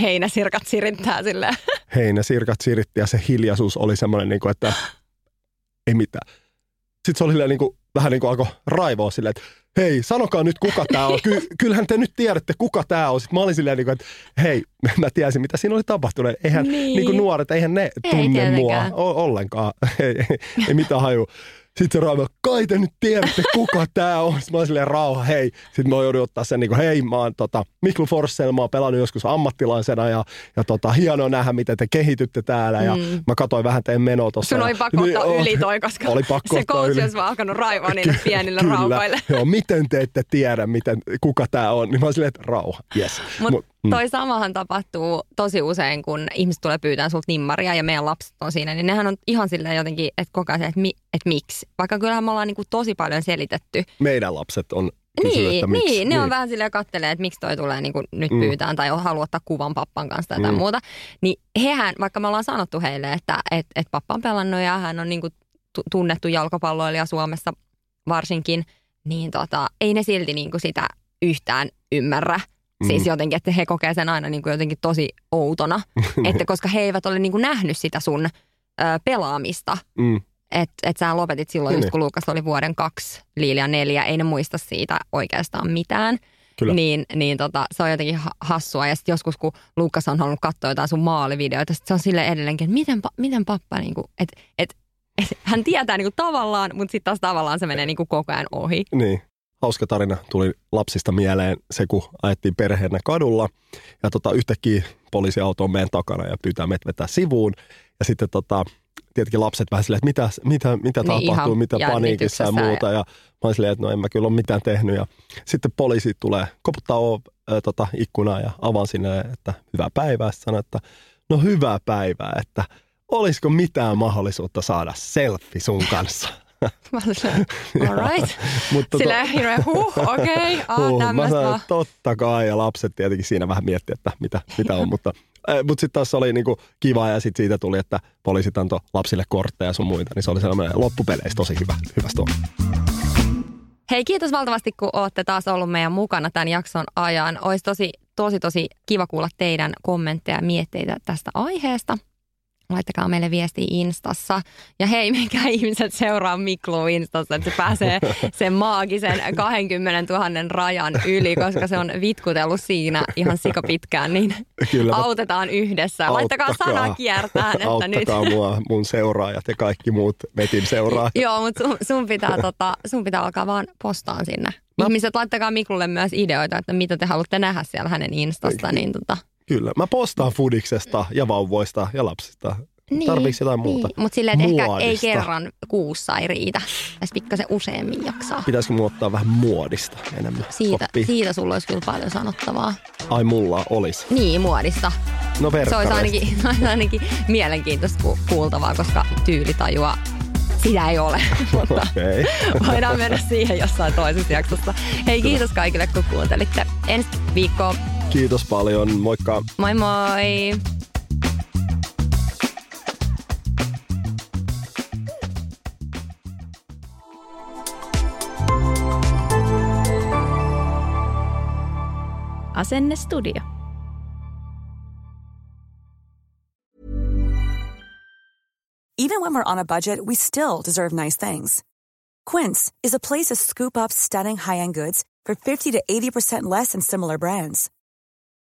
Heinäsirkat sirittää silleen. heinä, sirkat siritti ja se hiljaisuus oli semmoinen, niin kuin, että ei mitään. Sitten se oli niin kuin, vähän niin kuin alkoi raivoa silleen, että hei, sanokaa nyt kuka tämä on. Ky- kyllähän te nyt tiedätte kuka tämä on. Sitten mä olin silleen, niin kuin, että hei, mä tiesin mitä siinä oli tapahtunut. Eihän Niin. niin. kuin nuoret, eihän ne Ei tunne mua tietenkään. o- ollenkaan. ei, ei, ei mitään haju. Sitten se raivo, kai te nyt tiedätte kuka tämä on. Sitten mä olin silleen, rauha, hei. Sitten mä joudun ottaa sen, niin kuin, hei, mä oon tota, Miklu Forssell, mä oon pelannut joskus ammattilaisena ja, ja tota, hienoa nähdä, miten te kehitytte täällä. Ja mä katsoin vähän teidän menoa tuossa. Sun oli pakko ottaa Niin, yli toi, koska oli pakko se ottaa yli. olisi vaan alkanut raivoa niille Ky- pienille kyllä. raukoille. Joo, miten te ette tiedä, miten, kuka tämä on? Niin mä olin silleen, että rauha, yes. Mutta mm. toi samahan tapahtuu tosi usein, kun ihmiset tulee pyytämään sulta nimmaria ja meidän lapset on siinä, niin nehän on ihan silleen jotenkin, että koko ajan että, mi, että miksi. Vaikka kyllähän me ollaan niinku tosi paljon selitetty. Meidän lapset on kysynyt, että Niin, miksi. niin, ne on vähän silleen kattelee, että miksi toi tulee niinku nyt Mm. pyytään tai haluaa ottaa kuvan pappan kanssa tai jotain Mm. muuta. Niin hehän, vaikka me ollaan sanottu heille, että et, et pappa on pelannut ja hän on niinku tu- tunnettu jalkapalloilija Suomessa varsinkin, niin tota, ei ne silti niinku sitä yhtään ymmärrä. Mm. Siis jotenkin, että he kokee sen aina niinku jotenkin tosi outona, että koska he eivät ole niinku nähnyt sitä sun ö, pelaamista. Mm. Että et sä lopetit silloin, Niin, just kun Luukas oli vuoden kaksi, Liilia neljä, ei ne muista siitä oikeastaan mitään. Kyllä. Niin, niin tota, se on jotenkin ha- hassua. Ja sitten joskus, kun Luukas on halunnut katsoa jotain sun maalivideoita, sit se on sille edelleenkin, että miten, pa- miten pappa, niinku, että et, et, hän tietää niinku tavallaan, mutta sitten taas tavallaan se menee niinku koko ajan ohi. Niin. Hauska tarina tuli lapsista mieleen se, kun ajettiin perheenä kadulla. Ja tota, yhtäkkiä poliisiauto on meidän takana ja pyytää meitä vetää sivuun. Ja sitten tota, tietenkin lapset vähän silleen, että mitä, mitä, mitä Niin, tapahtuu, ihan mitä paniikissa ja jännityksessä ja- muuta. Ja mä olin silleen, että no en mä kyllä ole mitään tehnyt. Ja sitten poliisi tulee, koputtaa o, ä, tota, ikkunaa ja avaan sinne, että hyvää päivää. Sitten että no hyvää päivää, että olisiko mitään mahdollisuutta saada selfie sun kanssa. Mä olin all right. Mutta Silleen hirveä huh, okei, okay, Huh, ah, mä sanoin, totta kai, ja lapset tietenkin siinä vähän miettii, että mitä, mitä on, mutta, äh, mutta sitten taas oli niinku kiva, ja sitten siitä tuli, että poliisit antoi lapsille kortteja ja sun muita, niin se oli sellainen loppupeleissä tosi hyvä, hyvä story. Hei, kiitos valtavasti, kun olette taas ollut meidän mukana tämän jakson ajan. Olisi tosi, tosi, tosi kiva kuulla teidän kommentteja ja mietteitä tästä aiheesta. Laittakaa meille viestiä Instassa. Ja hei, mikä ihmiset seuraa Miklu Instassa, että se pääsee sen maagisen 20 000 rajan yli, koska se on vitkutellut siinä ihan sikapitkään, niin Kyllä, autetaan yhdessä. Laittakaa sana kiertään, että nyt... auttakaa mua, mun seuraajat ja kaikki muut metin seuraajat. Joo, mutta sun, sun, pitää, tota, sun pitää alkaa vaan postaan sinne. Mä- Ihmiset, laittakaa Miklulle myös ideoita, että mitä te haluatte nähdä siellä hänen Instasta. Niin, tota, Kyllä, mä postaan fudiksesta ja vauvoista ja lapsista. niin, Tarviiko jotain muuta? Niin, mutta silleen, että ehkä ei kerran kuussa ei riitä. Tässä pikkasen useammin jaksaa. Pitäisikö mun ottaa vähän muodista enemmän? Siitä, siitä sulla olisi kyllä paljon sanottavaa. Ai mulla olisi. Niin, muodista. No Se olisi ainakin, se olisi ainakin mielenkiintoista ku- kuultavaa, koska tyylitajua sitä ei ole. mutta Okei. voidaan mennä siihen jossain toisessa jaksossa. Hei, kiitos kaikille, kun kuuntelitte. Ensi viikkoa. Kiitos paljon, moikka. Moi moi! Asenne Studio. Even when we're on a budget, we still deserve nice things. Quince is a place to scoop up stunning high-end goods for 50 to 80% less than similar brands.